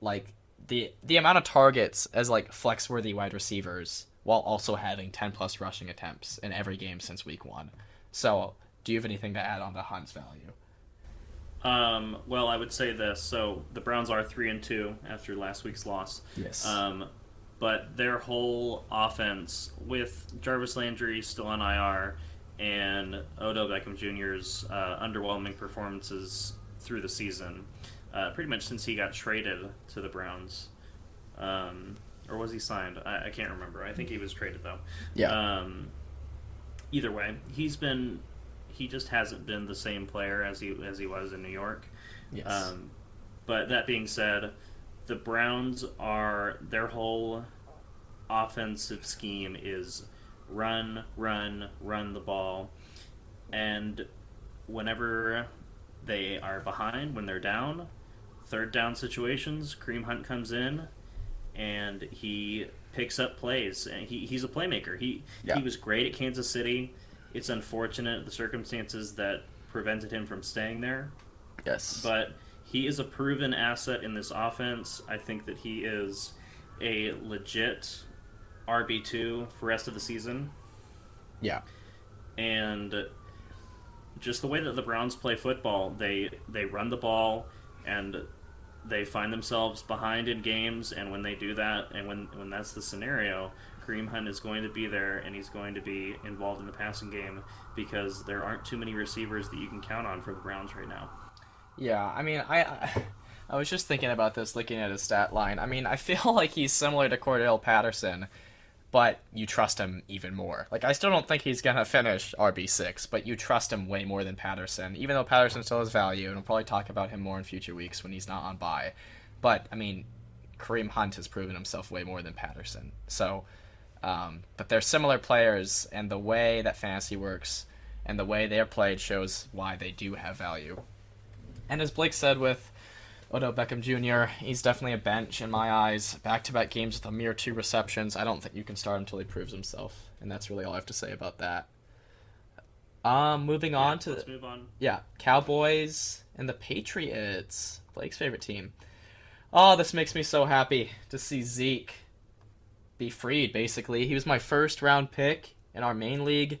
like the the amount of targets as like flex worthy wide receivers while also having 10 plus rushing attempts in every game since week one. So, do you have anything to add on to Hunt's value? Um, well, I would say this. So the Browns are three and two after last week's loss. Yes. Um, but their whole offense, with Jarvis Landry still on IR and Odell Beckham Jr.'s uh, underwhelming performances through the season, uh, pretty much since he got traded to the Browns, um, or was he signed? I, I, can't remember. I think he was traded though. Yeah. Um, either way, he's been he just hasn't been the same player as he as he was in New York. Yes. Um, but that being said, the Browns are their whole offensive scheme is run, run, run the ball, and whenever they are behind, when they're down, third down situations, Kareem Hunt comes in and he picks up plays. And he, he's a playmaker. He Yeah. he was great at Kansas City. It's unfortunate the circumstances that prevented him from staying there, yes. but he is a proven asset in this offense. I think that he is a legit RB two for rest of the season, yeah. and just the way that the Browns play football, they they run the ball and they find themselves behind in games, and when they do that, and when when that's the scenario, Kareem Hunt is going to be there, and he's going to be involved in the passing game because there aren't too many receivers that you can count on for the Browns right now. Yeah, I mean, I, I I was just thinking about this, looking at his stat line. I mean, I feel like he's similar to Cordell Patterson, but you trust him even more. Like, I still don't think he's gonna finish RB six, but you trust him way more than Patterson, even though Patterson still has value, and we'll probably talk about him more in future weeks when he's not on bye. But I mean, Kareem Hunt has proven himself way more than Patterson. So, um, but they're similar players, and the way that fantasy works and the way they're played shows why they do have value. And as Blake said with Odell Beckham Jr., he's definitely a bench in my eyes. Back to back games with a mere two receptions. I don't think you can start until he proves himself. And that's really all I have to say about that. Um, moving on to let's move on. yeah, Cowboys and the Patriots. Blake's favorite team. Oh, this makes me so happy to see Zeke be freed, basically. He was my first round pick in our main league,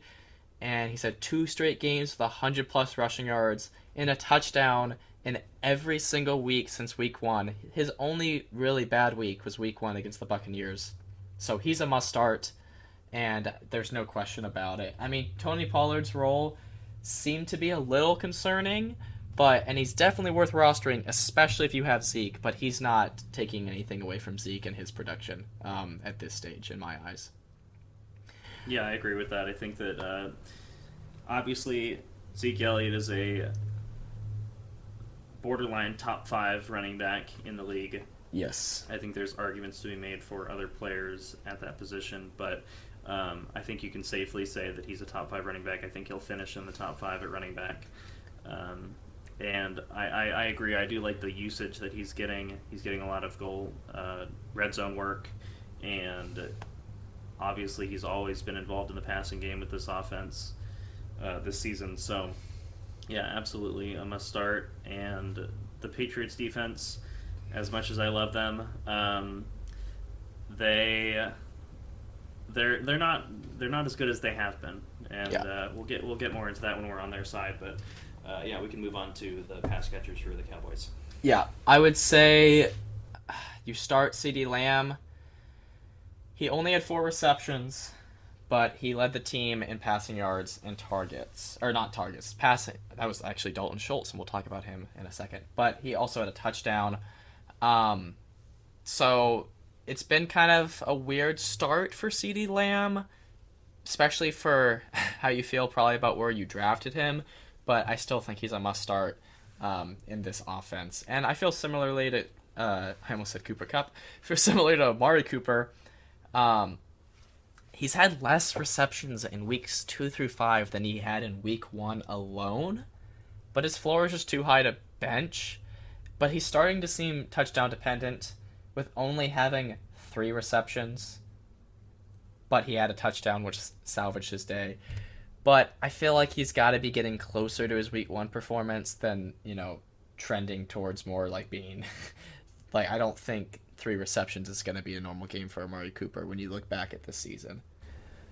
and he's had two straight games with 100 plus rushing yards and a touchdown in every single week since week one. His only really bad week was week one against the Buccaneers. So he's a must start, and there's no question about it. I mean, Tony Pollard's role seemed to be a little concerning, but and he's definitely worth rostering, especially if you have Zeke. But he's not taking anything away from Zeke and his production um, at this stage, in my eyes. Yeah, I agree with that. I think that uh, obviously Zeke Elliott is a borderline top five running back in the league. Yes. I think there's arguments to be made for other players at that position, but um, I think you can safely say that he's a top five running back. I think he'll finish in the top five at running back. Um, and I, I, I agree. I do like the usage that he's getting. He's getting a lot of goal, uh, red zone work, and obviously he's always been involved in the passing game with this offense uh, this season. So, yeah, absolutely a must start. And the Patriots defense, as much as I love them, um, they they're they're not they're not as good as they have been. And Yeah. uh, we'll get we'll get more into that when we're on their side. But uh, yeah, we can move on to the pass catchers for the Cowboys. Yeah, I would say you start CeeDee Lamb. He only had four receptions, but he led the team in passing yards and targets, or not targets, passing. That was actually Dalton Schultz, and we'll talk about him in a second. But he also had a touchdown. Um, so it's been kind of a weird start for CeeDee Lamb, especially for how you feel probably about where you drafted him. But I still think he's a must start um, in this offense. And I feel similarly to, uh, I almost said Cooper Kupp, feel similar to Amari Cooper. Um, he's had less receptions in weeks two through five than he had in week one alone. But his floor is just too high to bench. But he's starting to seem touchdown dependent with only having three receptions. But he had a touchdown, which salvaged his day. But I feel like he's got to be getting closer to his week one performance than, you know, trending towards more like being. like, I don't think three receptions is going to be a normal game for Amari Cooper when you look back at this season.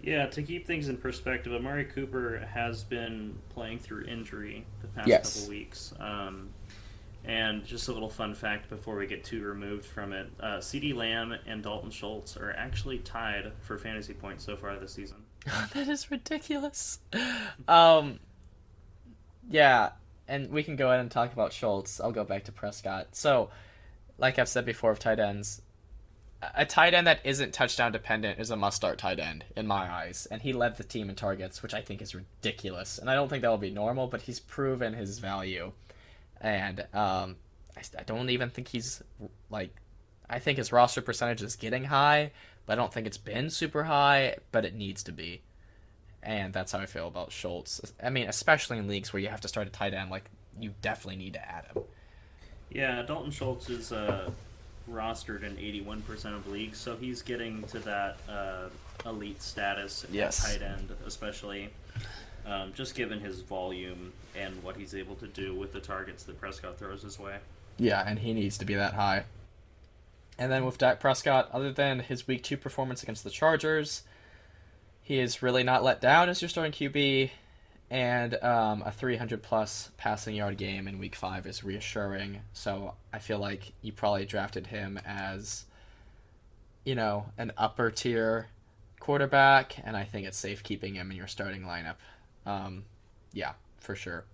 Yeah, to keep things in perspective, Amari Cooper has been playing through injury the past Yes. couple weeks. Um, and just a little fun fact before we get too removed from it uh, CeeDee Lamb and Dalton Schultz are actually tied for fantasy points so far this season. that is ridiculous. Um, yeah, and we can go ahead and talk about Schultz. I'll go back to Prescott. So, like I've said before of tight ends, a- tight end that isn't touchdown dependent is a must start tight end in my eyes. And he led the team in targets, which I think is ridiculous. And I don't think that will be normal, but he's proven his value. And um, I, I don't even think he's like, I think his roster percentage is getting high, but I don't think it's been super high, but it needs to be. And that's how I feel about Schultz. I mean, especially in leagues where you have to start a tight end, like you definitely need to add him. Yeah, Dalton Schultz is uh, rostered in 81% of leagues, so he's getting to that uh, elite status at Yes. tight end, especially um, just given his volume and what he's able to do with the targets that Prescott throws his way. Yeah, and he needs to be that high. And then with Dak Prescott, other than his week two performance against the Chargers, he is really not let down as your starting QB. And um, a 300 plus passing yard game in week five is reassuring. So I feel like you probably drafted him as, you know, an upper tier quarterback. And I think it's safe keeping him in your starting lineup. Um, yeah, for sure.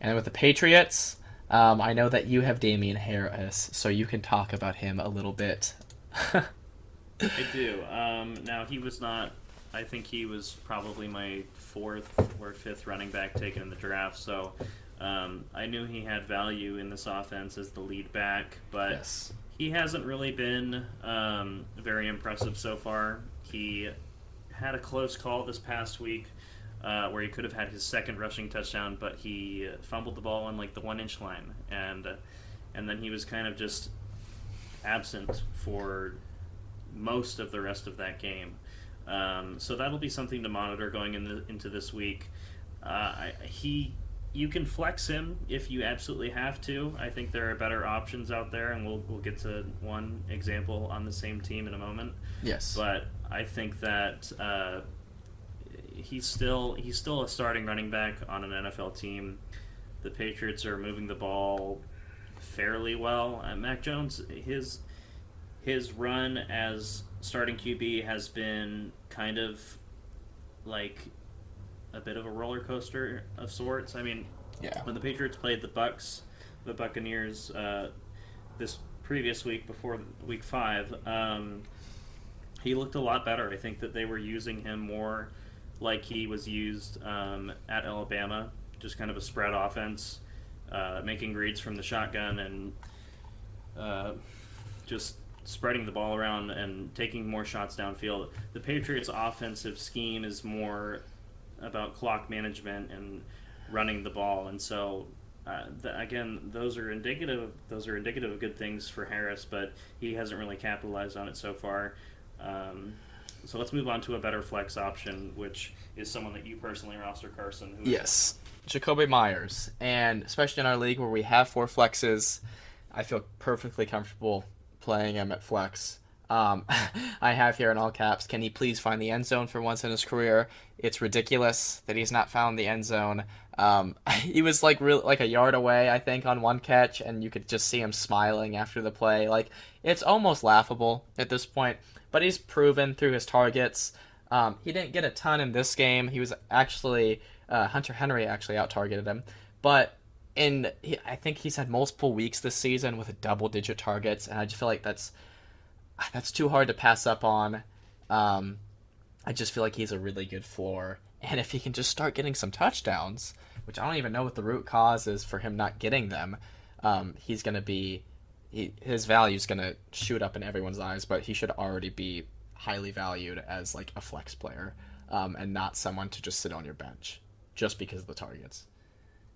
And with the Patriots, um, I know that you have Damien Harris, so you can talk about him a little bit. I do. Um, now, he was not, I think he was probably my fourth or fifth running back taken in the draft, so um, I knew he had value in this offense as the lead back, but. yes. He hasn't really been um, very impressive so far. He had a close call this past week uh, where he could have had his second rushing touchdown, but he fumbled the ball on like the one inch line, and uh, and then he was kind of just absent for most of the rest of that game. Um, so that'll be something to monitor going in the, into this week. Uh, he, you can flex him if you absolutely have to. I think there are better options out there, and we'll we'll get to one example on the same team in a moment. Yes. But I think that uh, he's still he's still a starting running back on an NFL team. The Patriots are moving the ball fairly well. Uh, Mac Jones, his his run as starting QB has been kind of like a bit of a roller coaster of sorts. I mean, yeah. when the Patriots played the Bucks, the Buccaneers, uh, this previous week before Week Five, um, he looked a lot better. I think that they were using him more like he was used um, at Alabama, just kind of a spread offense, uh, making reads from the shotgun and uh, just spreading the ball around and taking more shots downfield. The Patriots' offensive scheme is more about clock management and running the ball, and so uh, th- again, those are indicative. Those are indicative of good things for Harris, but he hasn't really capitalized on it so far. Um, so let's move on to a better flex option, which is someone that you personally roster, Carson. Who is- Yes. Jakobi Meyers. And especially in our league where we have four flexes, I feel perfectly comfortable playing him at flex. Um, I have here in all caps, can he please find the end zone for once in his career? It's ridiculous that he's not found the end zone. Um, he was like real, like a yard away, I think, on one catch, and you could just see him smiling after the play. Like it's almost laughable at this point. But he's proven through his targets. Um, he didn't get a ton in this game. He was actually uh, Hunter Henry actually out targeted him, but he, I think he's had multiple weeks this season with double digit targets, and I just feel like that's that's too hard to pass up on. Um, I just feel like he's a really good floor, and if he can just start getting some touchdowns, which I don't even know what the root cause is for him not getting them, um, he's gonna be he, his value is gonna shoot up in everyone's eyes, but he should already be highly valued as like a flex player, um, and not someone to just sit on your bench just because of the targets.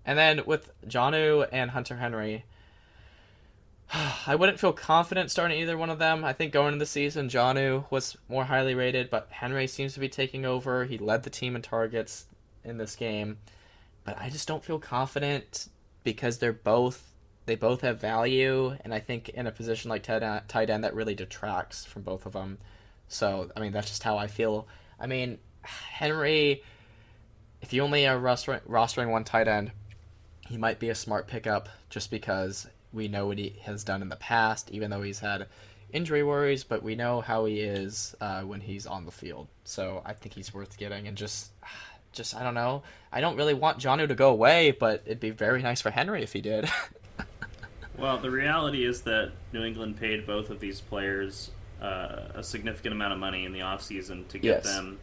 And then with Jonnu and Hunter Henry, I wouldn't feel confident starting either one of them. I think going into the season, Jonnu was more highly rated, but Henry seems to be taking over. He led the team in targets in this game, but I just don't feel confident because they're both they both have value, and I think in a position like tight end that really detracts from both of them. So I mean that's just how I feel. I mean Henry, if you only are rostering, rostering one tight end, he might be a smart pickup just because we know what he has done in the past, even though he's had injury worries, but we know how he is uh, when he's on the field. So I think he's worth getting, and just, just I don't know. I don't really want Jonnu to go away, but it'd be very nice for Henry if he did. well, the reality is that New England paid both of these players uh, a significant amount of money in the offseason to get Yes. them.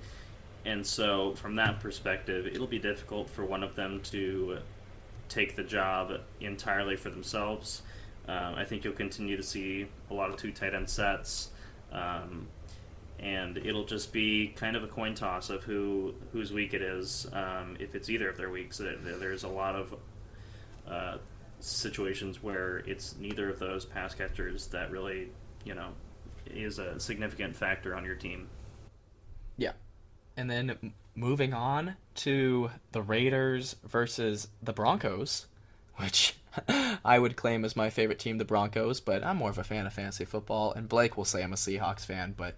And so, from that perspective, it'll be difficult for one of them to take the job entirely for themselves. Um, I think you'll continue to see a lot of two tight end sets, um, and it'll just be kind of a coin toss of who whose week it is. Um, if it's either of their weeks, there's a lot of uh, situations where it's neither of those pass catchers that really, you know, is a significant factor on your team. Yeah. And then moving on to the Raiders versus the Broncos, which I would claim as my favorite team, the Broncos, but I'm more of a fan of fantasy football, and Blake will say I'm a Seahawks fan, but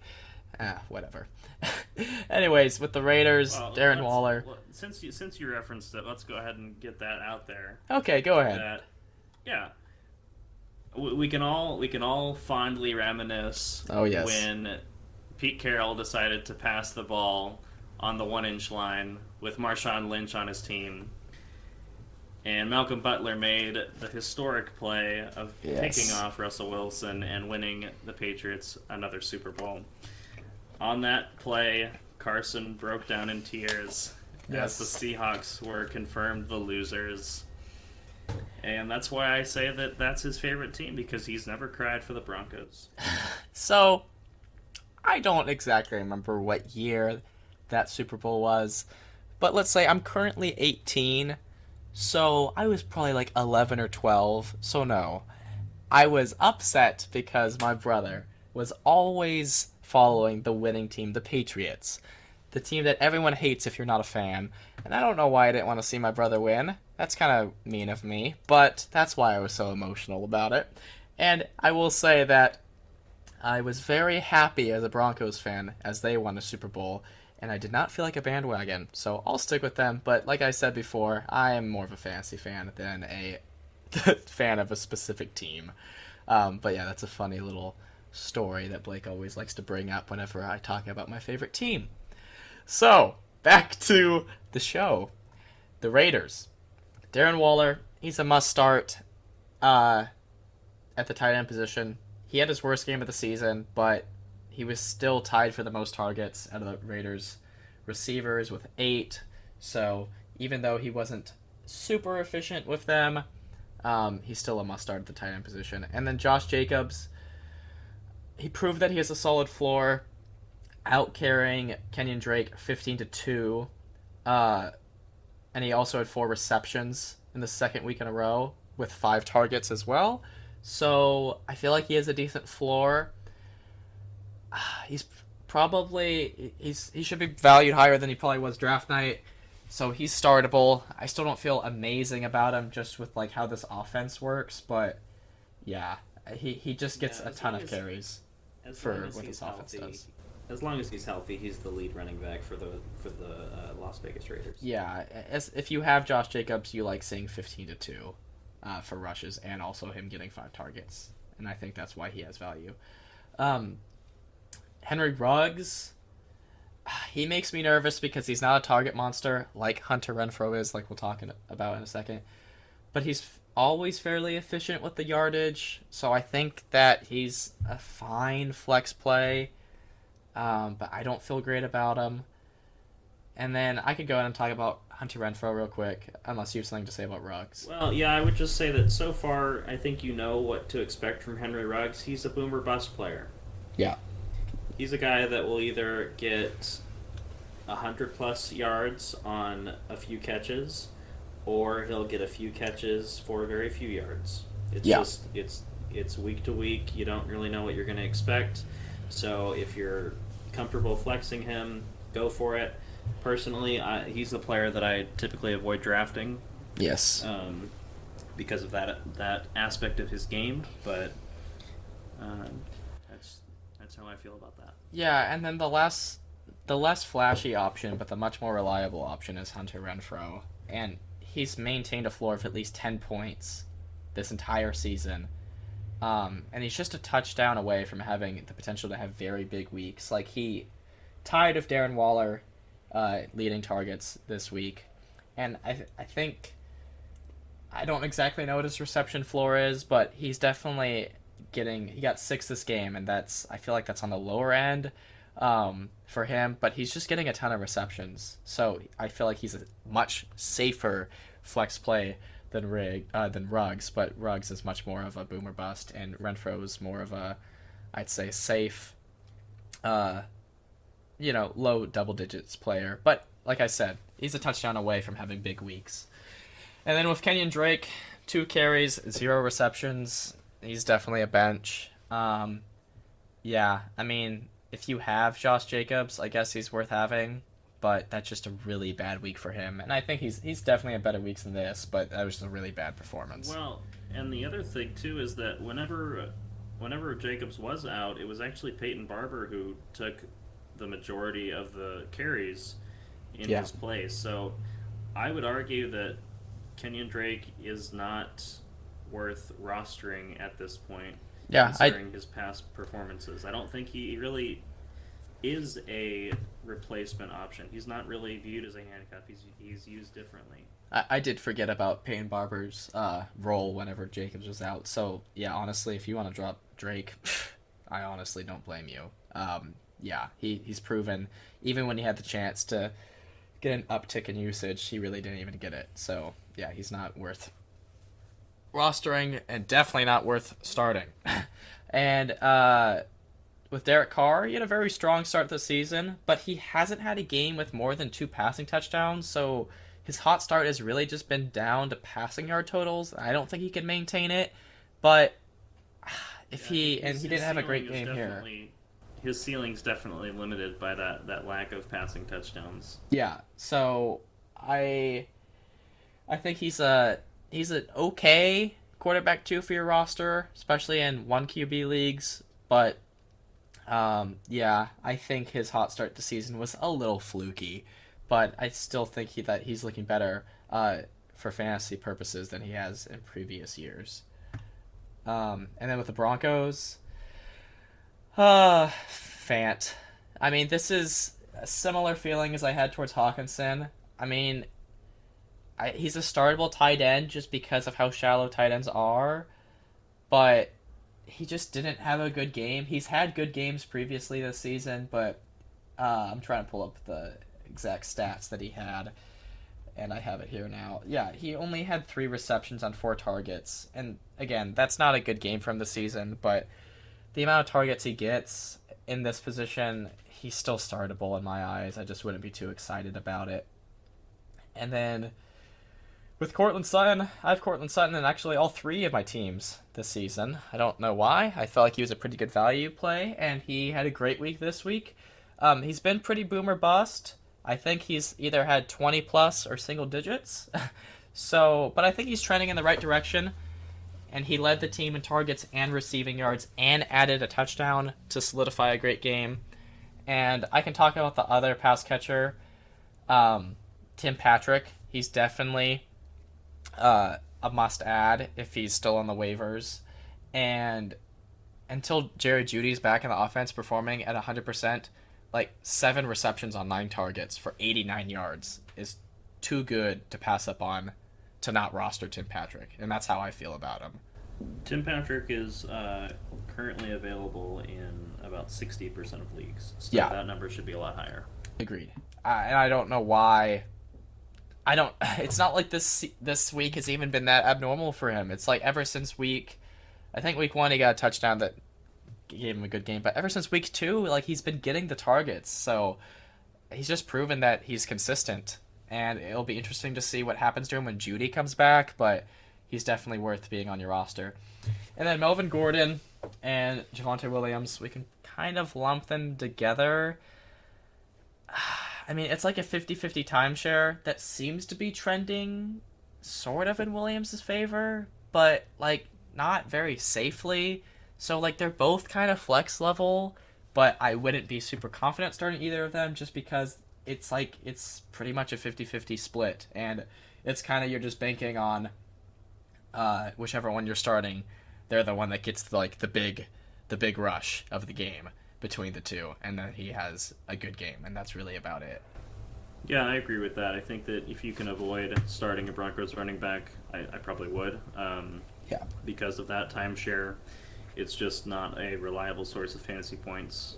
ah, whatever. Anyways, with the Raiders, Well, Darren Waller. well, Since you since you referenced it, let's go ahead and get that out there. Okay, go ahead. That yeah, we, we can all we can all fondly reminisce. Oh, yes. when Pete Carroll decided to pass the ball on the one inch line with Marshawn Lynch on his team. And Malcolm Butler made the historic play of Yes. picking off Russell Wilson and winning the Patriots another Super Bowl. On that play, Carson broke down in tears Yes. as the Seahawks were confirmed the losers. And that's why I say that that's his favorite team because he's never cried for the Broncos. So, I don't exactly remember what year that Super Bowl was, but let's say I'm currently 18, so I was probably like 11 or 12, so no. I was upset because my brother was always following the winning team, the Patriots. The team that everyone hates if you're not a fan. And I don't know why I didn't want to see my brother win. That's kind of mean of me, but that's why I was so emotional about it. And I will say that I was very happy as a Broncos fan as they won a Super Bowl, and I did not feel like a bandwagon, so I'll stick with them. But like I said before, I am more of a fantasy fan than a fan of a specific team. Um, but yeah, that's a funny little story that Blake always likes to bring up whenever I talk about my favorite team. So, back to the show. The Raiders. Darren Waller, he's a must start uh, at the tight end position. He had his worst game of the season, but he was still tied for the most targets out of the Raiders receivers with eight. So even though he wasn't super efficient with them, um, he's still a must start at the tight end position. And then Josh Jacobs, he proved that he has a solid floor, out carrying Kenyan Drake 15 to 2. Uh, and he also had four receptions in the second week in a row with five targets as well. So I feel like he has a decent floor. He's probably he's he should be valued higher than he probably was draft night. So he's startable. I still don't feel amazing about him just with like how this offense works, but yeah, he he just gets Yeah, a ton of carries. As for as what this offense healthy, does. as long as he's healthy, he's the lead running back for the for the uh, Las Vegas Raiders. Yeah, as if you have Josh Jacobs, you like seeing 15 to 2 uh, for rushes and also him getting five targets. And I think that's why he has value. Um, Henry Ruggs, he makes me nervous because he's not a target monster like Hunter Renfrow is, like we'll talk in, about in a second. But he's f- always fairly efficient with the yardage, so I think that he's a fine flex play. Um, but I don't feel great about him. And then I could go ahead and talk about Hunter Renfrow real quick, unless you have something to say about Ruggs. Well, yeah, I would just say that so far, I think you know what to expect from Henry Ruggs. He's a boomer bust player. Yeah. He's a guy that will either get hundred plus yards on a few catches, or he'll get a few catches for very few yards. It's Yeah. just it's it's week to week. You don't really know what you're going to expect. So if you're comfortable flexing him, go for it. Personally, I, he's the player that I typically avoid drafting Yes. um, because of that that aspect of his game. But um, that's that's how I feel about that. Yeah, and then the last the less flashy option, but the much more reliable option is Hunter Renfrow, and he's maintained a floor of at least ten points this entire season. Um, and he's just a touchdown away from having the potential to have very big weeks. Like he tied of Darren Waller uh, leading targets this week, and I th- I think I don't exactly know what his reception floor is, but he's definitely getting. He got six this game, and that's I feel like that's on the lower end um, for him. But he's just getting a ton of receptions, so I feel like he's a much safer flex play than Rig uh, than Ruggs. But Ruggs is much more of a boomer bust, and Renfrow is more of a I'd say safe. Uh, you know, low double digits player. But like I said, he's a touchdown away from having big weeks. And then with Kenyan Drake, two carries, zero receptions. He's definitely a bench. Um, yeah, I mean, if you have Josh Jacobs, I guess he's worth having. But that's just a really bad week for him, and I think he's he's definitely a better week than this. But that was just a really bad performance. Well, and the other thing too is that whenever whenever Jacobs was out, it was actually Peyton Barber who took the majority of the carries in Yeah. his place. So I would argue that Kenyan Drake is not worth rostering at this point, yeah, I considering his past performances. I don't think he really is a replacement option. He's not really viewed as a handcuff. He's he's used differently. I, I did forget about Payne Barber's uh, role whenever Jacobs was out. So yeah, honestly, if you want to drop Drake, I honestly don't blame you. Um, yeah, he he's proven even when he had the chance to get an uptick in usage, he really didn't even get it. So yeah, he's not worth rostering and definitely not worth starting. and uh, with Derek Carr, he had a very strong start this season, but he hasn't had a game with more than two passing touchdowns. So his hot start has really just been down to passing yard totals. I don't think he can maintain it, but if Yeah, he and he didn't have a great game here. His ceiling's definitely limited by that, that lack of passing touchdowns. Yeah, so I I think he's a he's an okay quarterback two for your roster, especially in one QB leagues, but um, yeah, I think his hot start to season was a little fluky, but I still think he, that he's looking better uh, for fantasy purposes than he has in previous years. Um, and then with the Broncos, uh, Fant. I mean, this is a similar feeling as I had towards Hockenson. I mean, I, he's a startable tight end just because of how shallow tight ends are, but he just didn't have a good game. He's had good games previously this season, but uh, I'm trying to pull up the exact stats that he had, and I have it here now. Yeah, he only had three receptions on four targets, and again, that's not a good game from the season, but the amount of targets he gets in this position, he's still startable in my eyes. I just wouldn't be too excited about it. And then with Courtland Sutton, I have Courtland Sutton in actually all three of my teams this season. I don't know why. I felt like he was a pretty good value play, and he had a great week this week. Um, he's been pretty boomer bust. I think he's either had 20 plus or single digits. so, but I think he's trending in the right direction. And he led the team in targets and receiving yards and added a touchdown to solidify a great game. And I can talk about the other pass catcher, um, Tim Patrick. He's definitely uh, a must add if he's still on the waivers. And until Jerry Jeudy's back in the offense performing at 100%, like seven receptions on nine targets for 89 yards is too good to pass up on to not roster Tim Patrick. And that's how I feel about him. Tim Patrick is uh, currently available in about 60% of leagues. So Yeah. that number should be a lot higher. Agreed. Uh, and I don't know why. I don't. It's not like this this week has even been that abnormal for him. It's like ever since week, I think week one he got a touchdown that gave him a good game. But ever since week two, like he's been getting the targets. So he's just proven that he's consistent. And it'll be interesting to see what happens to him when Jeudy comes back. But he's definitely worth being on your roster. And then Melvin Gordon and Javonte Williams, we can kind of lump them together. I mean, it's like a 50 50 timeshare that seems to be trending sort of in Williams' favor, but like not very safely. So, like, they're both kind of flex level, but I wouldn't be super confident starting either of them just because it's like it's pretty much a 50-50 split and it's kind of you're just banking on uh, whichever one you're starting they're the one that gets like the big the big rush of the game between the two and then he has a good game and that's really about it Yeah, I agree with that. I think that if you can avoid starting a Broncos running back, I, I probably would. Um, yeah because of that timeshare, it's just not a reliable source of fantasy points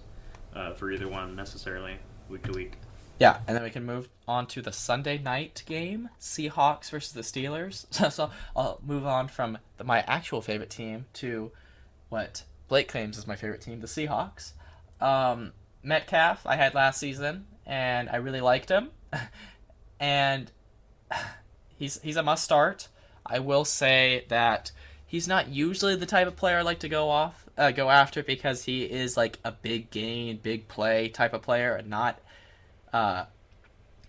uh, for either one necessarily week to week. Yeah, and then we can move on to the Sunday night game, Seahawks versus the Steelers. So, so I'll move on from the, my actual favorite team to what Blake claims is my favorite team, the Seahawks. Um, Metcalf I had last season, and I really liked him, and he's he's a must start. I will say that he's not usually the type of player I like to go off uh, go after because he is like a big gain, big play type of player, and not uh,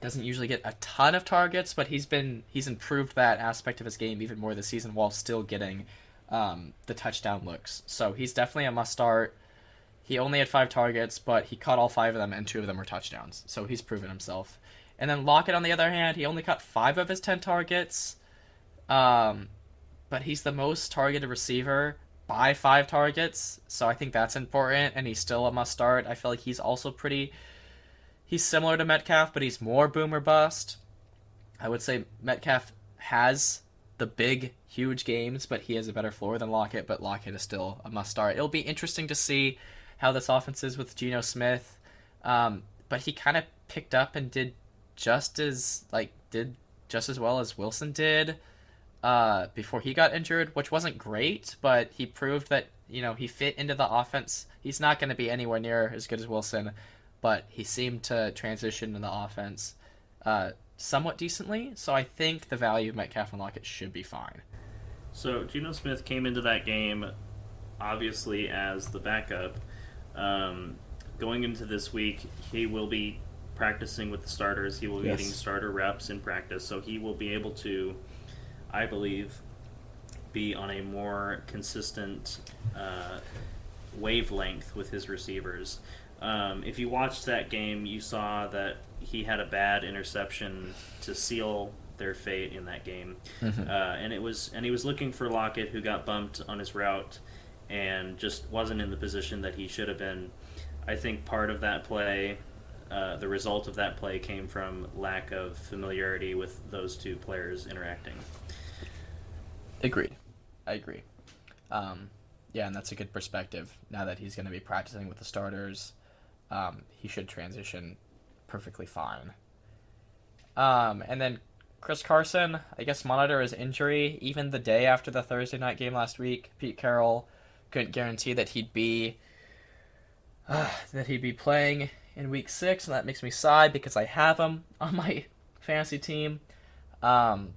doesn't usually get a ton of targets, but he's been he's improved that aspect of his game even more this season while still getting um, the touchdown looks. So he's definitely a must start. He only had five targets, but he caught all five of them, and two of them were touchdowns. So he's proven himself. And then Lockett, on the other hand, he only caught five of his ten targets, um, but he's the most targeted receiver by five targets. So I think that's important, and he's still a must start. I feel like he's also pretty he's similar to Metcalf, but he's more boomer bust. I would say Metcalf has the big, huge games, but he has a better floor than Lockett, but Lockett is still a must start. It'll be interesting to see how this offense is with Geno Smith. Um, but he kind of picked up and did just as like did just as well as Wilson did uh, before he got injured, which wasn't great, but he proved that you know he fit into the offense. He's not going to be anywhere near as good as Wilson, but he seemed to transition in the offense uh, somewhat decently. So I think the value of Metcalf and Lockett should be fine. So Geno Smith came into that game obviously as the backup. Um, going into this week, he will be practicing with the starters. He will be Yes. getting starter reps in practice, so he will be able to, I believe, be on a more consistent uh, wavelength with his receivers. Um, if you watched that game, you saw that he had a bad interception to seal their fate in that game, uh, and it was and he was looking for Lockett, who got bumped on his route, and just wasn't in the position that he should have been. I think part of that play, uh, the result of that play, came from lack of familiarity with those two players interacting. Agreed. I agree. Um, yeah, and that's a good perspective. Now that he's going to be practicing with the starters, um, he should transition perfectly fine. Um, and then Chris Carson, I guess, monitor his injury. Even the day after the Thursday night game last week, Pete Carroll couldn't guarantee that he'd be uh, that he'd be playing in Week Six, and that makes me sigh because I have him on my fantasy team. Um,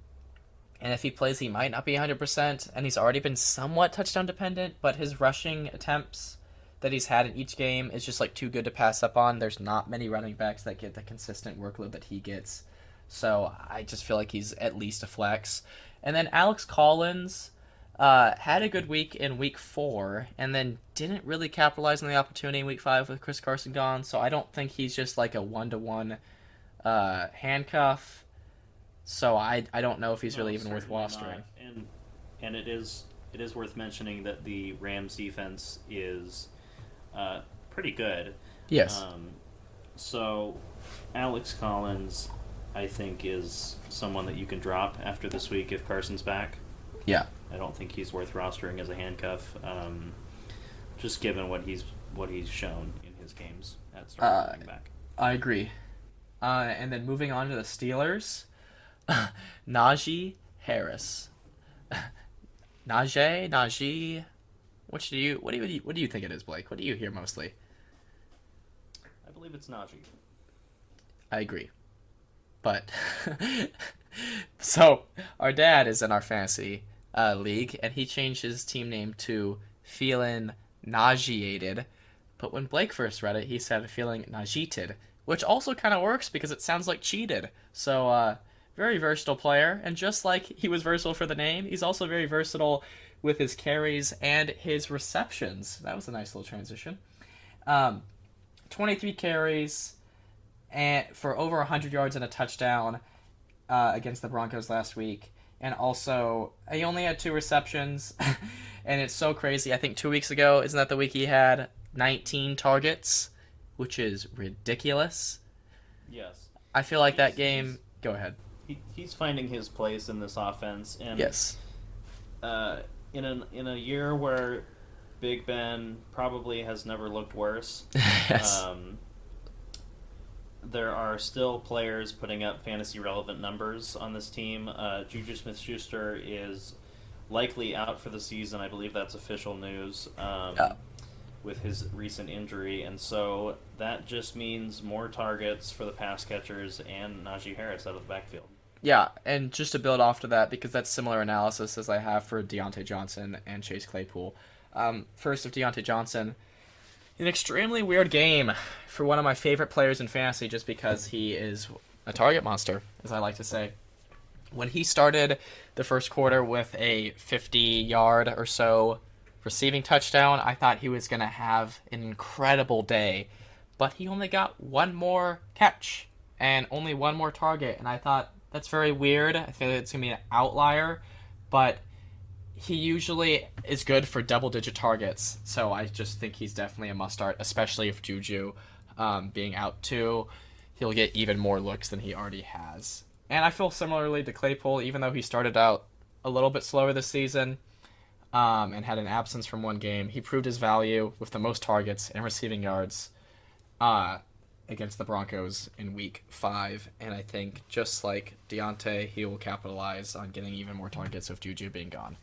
and if he plays, he might not be 100%. And he's already been somewhat touchdown dependent, but his rushing attempts that he's had in each game is just like too good to pass up on. There's not many running backs that get the consistent workload that he gets. So I just feel like he's at least a flex. And then Alex Collins uh, had a good week in week four and then didn't really capitalize on the opportunity in week five with Chris Carson gone. So I don't think he's just like a one to one handcuff. So I I don't know if he's really even worth rostering. And and it is it is worth mentioning that the Rams defense is uh, pretty good. Yes. Um, so Alex Collins, I think, is someone that you can drop after this week if Carson's back. yeah. I don't think he's worth rostering as a handcuff, um, just given what he's what he's shown in his games at starting Uh, back. I agree. Uh, and then moving on to the Steelers, Najee Harris. Najee, Najee. What do you what do you what do you think it is, Blake? What do you hear mostly? I believe it's Najee. I agree. But so our dad is in our fantasy uh, league, and he changed his team name to Feeling Nauseated. But when Blake first read it, he said feeling nauseated, which also kind of works because it sounds like cheated. So uh, very versatile player, and just like he was versatile for the name, he's also very versatile with his carries and his receptions. That was a nice little transition. Um, 23 carries and for over 100 yards and a touchdown uh, against the Broncos last week. And also, he only had two receptions. and it's so crazy. I think two weeks ago, isn't that the week he had 19 targets, which is ridiculous. Yes. I feel like that game. Go ahead. He, he's finding his place in this offense, and Yes. uh, in a in a year where Big Ben probably has never looked worse. yes. Um, there are still players putting up fantasy relevant numbers on this team. Uh, Juju Smith Schuster is likely out for the season. I believe that's official news um, Yeah. with his recent injury. And so that just means more targets for the pass catchers and Najee Harris out of the backfield. Yeah, and just to build off to that, because that's similar analysis as I have for Diontae Johnson and Chase Claypool. Um, first of Diontae Johnson, an extremely weird game for one of my favorite players in fantasy, just because he is a target monster, as I like to say. When he started the first quarter with a 50 yard or so receiving touchdown, I thought he was going to have an incredible day. But he only got one more catch and only one more target, and I thought that's very weird. I think it's going to be an outlier, but he usually is good for double digit targets, so I just think he's definitely a must start, especially if Juju um, being out too. He'll get even more looks than he already has. And I feel similarly to Claypool, even though he started out a little bit slower this season um, and had an absence from one game, he proved his value with the most targets and receiving yards uh, against the Broncos in week five. And I think just like Diontae, he will capitalize on getting even more targets with Juju being gone.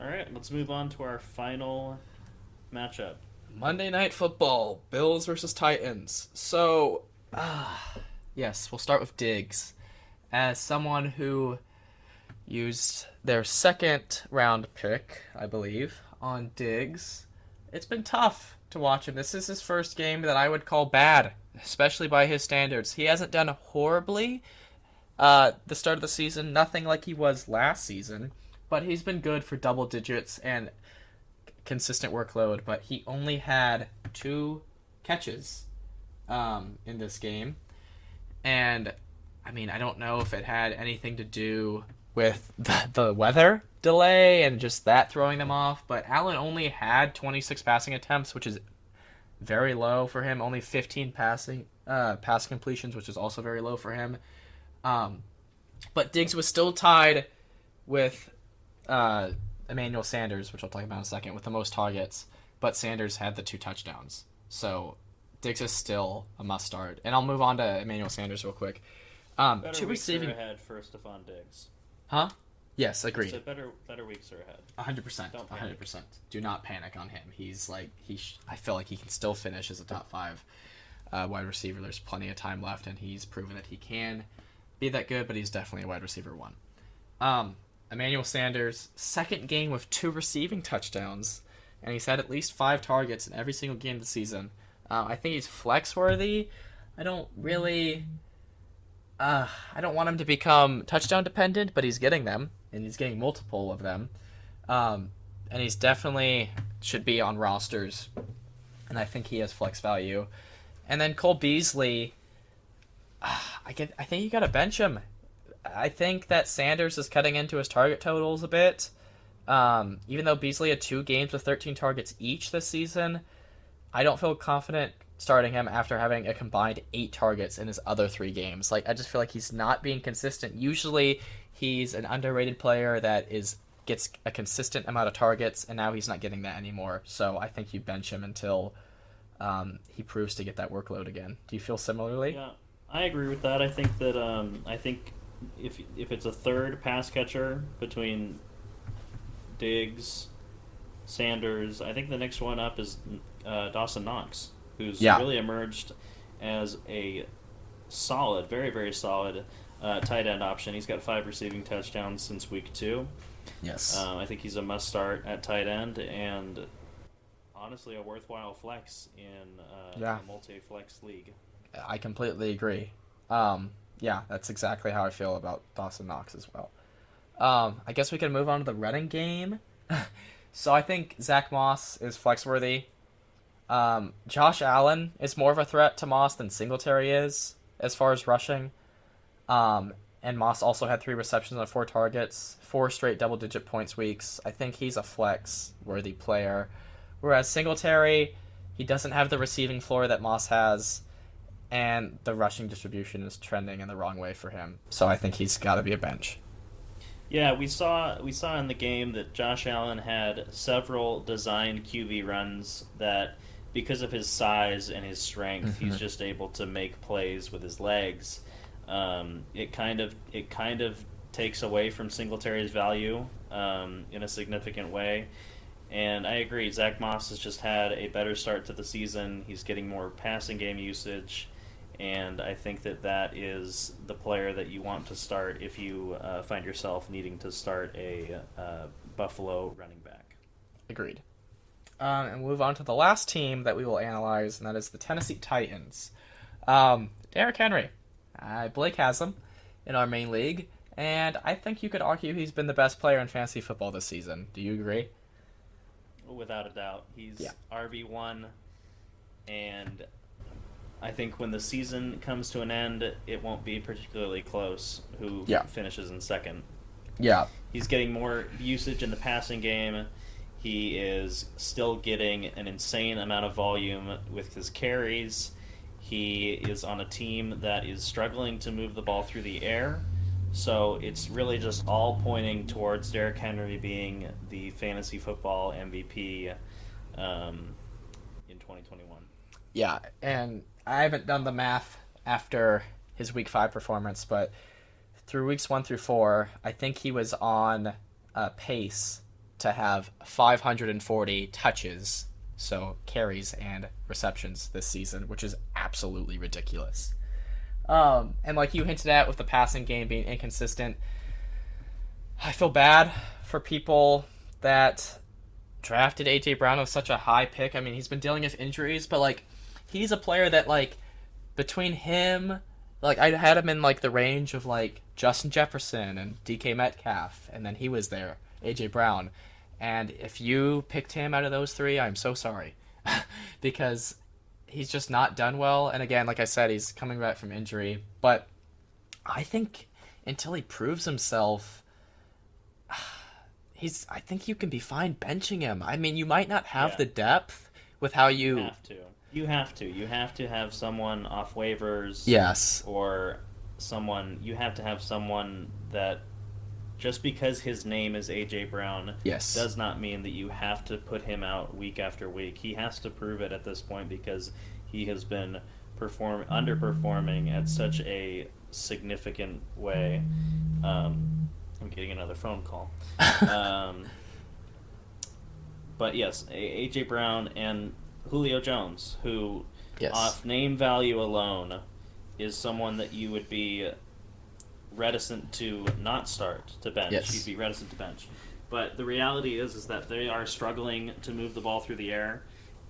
All right, let's move on to our final matchup. Monday Night Football, Bills versus Titans. So, ah, yes, we'll start with Diggs. As someone who used their second round pick, I believe, on Diggs, it's been tough to watch him. This is his first game that I would call bad, especially by his standards. He hasn't done horribly uh, the start of the season, nothing like he was last season, but he's been good for double digits and consistent workload, but he only had two catches um, in this game. And I mean, I don't know if it had anything to do with the, the weather delay and just that throwing them off, but Allen only had 26 passing attempts, which is very low for him. Only 15 passing uh, pass completions, which is also very low for him. Um, but Diggs was still tied with uh, Emmanuel Sanders, which I'll talk about in a second, with the most targets, but Sanders had the two touchdowns. So Diggs is still a must start. And I'll move on to Emmanuel Sanders real quick. Um, Better two weeks receiving. are ahead for Stefon Diggs. Huh? Yes, agreed. So better better weeks are ahead. hundred percent. Don't hundred panic. percent. Do not panic on him. He's like he. Sh- I feel like he can still finish as a top five uh, wide receiver. There's plenty of time left, and he's proven that he can be that good. But he's definitely a wide receiver one. Um, Emmanuel Sanders, second game with two receiving touchdowns, and he's had at least five targets in every single game this season. Uh, I think he's flex worthy. I don't really. Uh, I don't want him to become touchdown dependent, but he's getting them, and he's getting multiple of them. Um, and he's definitely should be on rosters, and I think he has flex value. And then Cole Beasley, ah, I get. I think you got to bench him. I think that Sanders is cutting into his target totals a bit. Um, even though Beasley had two games with 13 targets each this season, I don't feel confident starting him after having a combined eight targets in his other three games. Like I just feel like he's not being consistent. Usually, he's an underrated player that is gets a consistent amount of targets, and now he's not getting that anymore. So I think you bench him until um, he proves to get that workload again. Do you feel similarly? Yeah, I agree with that. I think that um, I think if if it's a third pass catcher between Diggs, Sanders, I think the next one up is uh, Dawson Knox, who's Yeah. really emerged as a solid, very very solid uh, tight end option. He's got five receiving touchdowns since week two. Yes. Um, I think he's a must start at tight end and honestly a worthwhile flex in uh, Yeah. a multi flex league. I completely agree. Um, yeah, that's exactly how I feel about Dawson Knox as well. Um, I guess we can move on to the running game. so I think Zach Moss is flex worthy. Um, Josh Allen is more of a threat to Moss than Singletary is as far as rushing. Um, and Moss also had three receptions on four targets, four straight double digit points weeks. I think he's a flex worthy player. Whereas Singletary, he doesn't have the receiving floor that Moss has, and the rushing distribution is trending in the wrong way for him. So I think he's got to be a bench. Yeah, we saw we saw in the game that Josh Allen had several designed QB runs that because of his size and his strength, Mm-hmm. he's just able to make plays with his legs. Um, it kind of it kind of takes away from Singletary's value um, in a significant way. And I agree, Zach Moss has just had a better start to the season. He's getting more passing game usage, and I think that that is the player that you want to start if you uh, find yourself needing to start a uh, Buffalo running back. Agreed. Um, and we'll move on to the last team that we will analyze, and that is the Tennessee Titans. Um, Derrick Henry. Uh, Blake has him in our main league, and I think you could argue he's been the best player in fantasy football this season. Do you agree? Without a doubt, he's Yeah. RB one, and I think when the season comes to an end, it won't be particularly close. Who Yeah. finishes in second? Yeah. He's getting more usage in the passing game. He is still getting an insane amount of volume with his carries. He is on a team that is struggling to move the ball through the air. So it's really just all pointing towards Derrick Henry being the fantasy football MVP um, in 2021. Yeah, and I haven't done the math after his week five performance, but through weeks one through four, I think he was on a pace to have 540 touches, so carries and receptions this season, which is absolutely ridiculous. Um, and like you hinted at with the passing game being inconsistent, I feel bad for people that drafted AJ Brown with such a high pick. I mean, he's been dealing with injuries, but like he's a player that like between him, like I had him in like the range of like Justin Jefferson and DK Metcalf, and then he was there, AJ Brown. And if you picked him out of those three, I'm so sorry. because he's just not done well. And again, like I said, he's coming back from injury. But I think until he proves himself, he's. I think you can be fine benching him. I mean, you might not have Yeah. the depth with how you. You have to. You have to. You have to have someone off waivers. Yes. or someone you have to have someone that just because his name is AJ Brown Yes. does not mean that you have to put him out week after week. He has to prove it at this point because he has been perform underperforming at such a significant way. Um, I'm getting another phone call. um, but yes, AJ Brown and Julio Jones, who Yes. off name value alone is someone that you would be reticent to not start to bench. Yes. You'd be reticent to bench. But the reality is is that they are struggling to move the ball through the air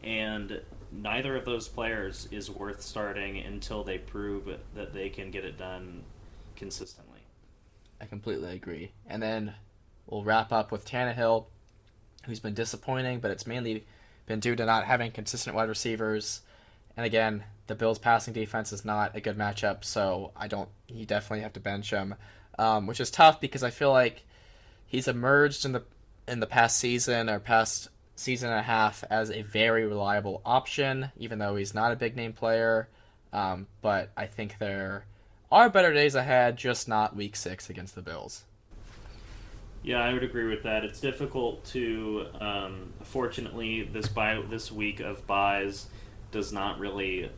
and neither of those players is worth starting until they prove that they can get it done consistently. I completely agree. And then we'll wrap up with Tannehill, who's been disappointing, but it's mainly been due to not having consistent wide receivers. And again, the Bills' passing defense is not a good matchup, so I don't. You definitely have to bench him, um, which is tough because I feel like he's emerged in the in the past season or past season and a half as a very reliable option, even though he's not a big name player. Um, but I think there are better days ahead, just not week six against the Bills. Yeah, I would agree with that. It's difficult to. Um, fortunately, this bye this week of byes does not really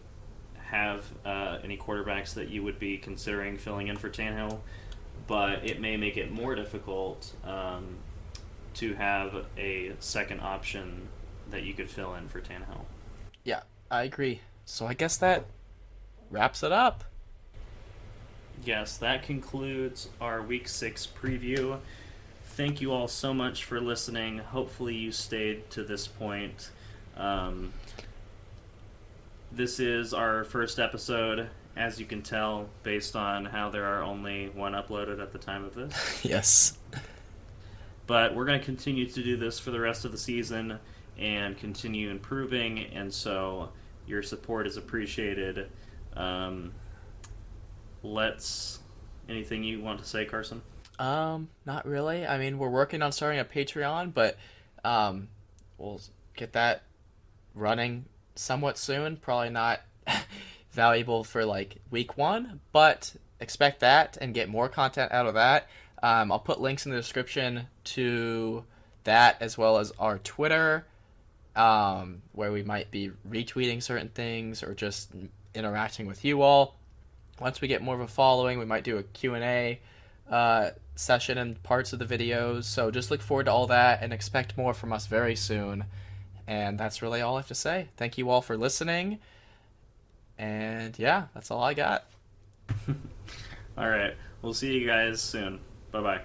have uh, any quarterbacks that you would be considering filling in for Tannehill, but it may make it more difficult um, to have a second option that you could fill in for Tannehill. Yeah, I agree. So I guess that wraps it up. Yes, that concludes our week six preview. Thank you all so much for listening. Hopefully, you stayed to this point. Um, this is our first episode, as you can tell, based on how there are only one uploaded at the time of this. yes. But we're going to continue to do this for the rest of the season. and continue improving. And so your support is appreciated. Um, let's. Anything you want to say, Carson? Um, not really. I mean, we're working on starting a Patreon, but um, we'll get that running somewhat soon. Probably not valuable for like week one, but expect that and get more content out of that. Um, I'll put links in the description to that as well as our Twitter, um, where we might be retweeting certain things or just interacting with you all. Once we get more of a following, we might do a Q&A uh, session and parts of the videos. So just look forward to all that and expect more from us very soon. And that's really all I have to say. Thank you all for listening. And yeah, that's all I got. all right. We'll see you guys soon. Bye bye.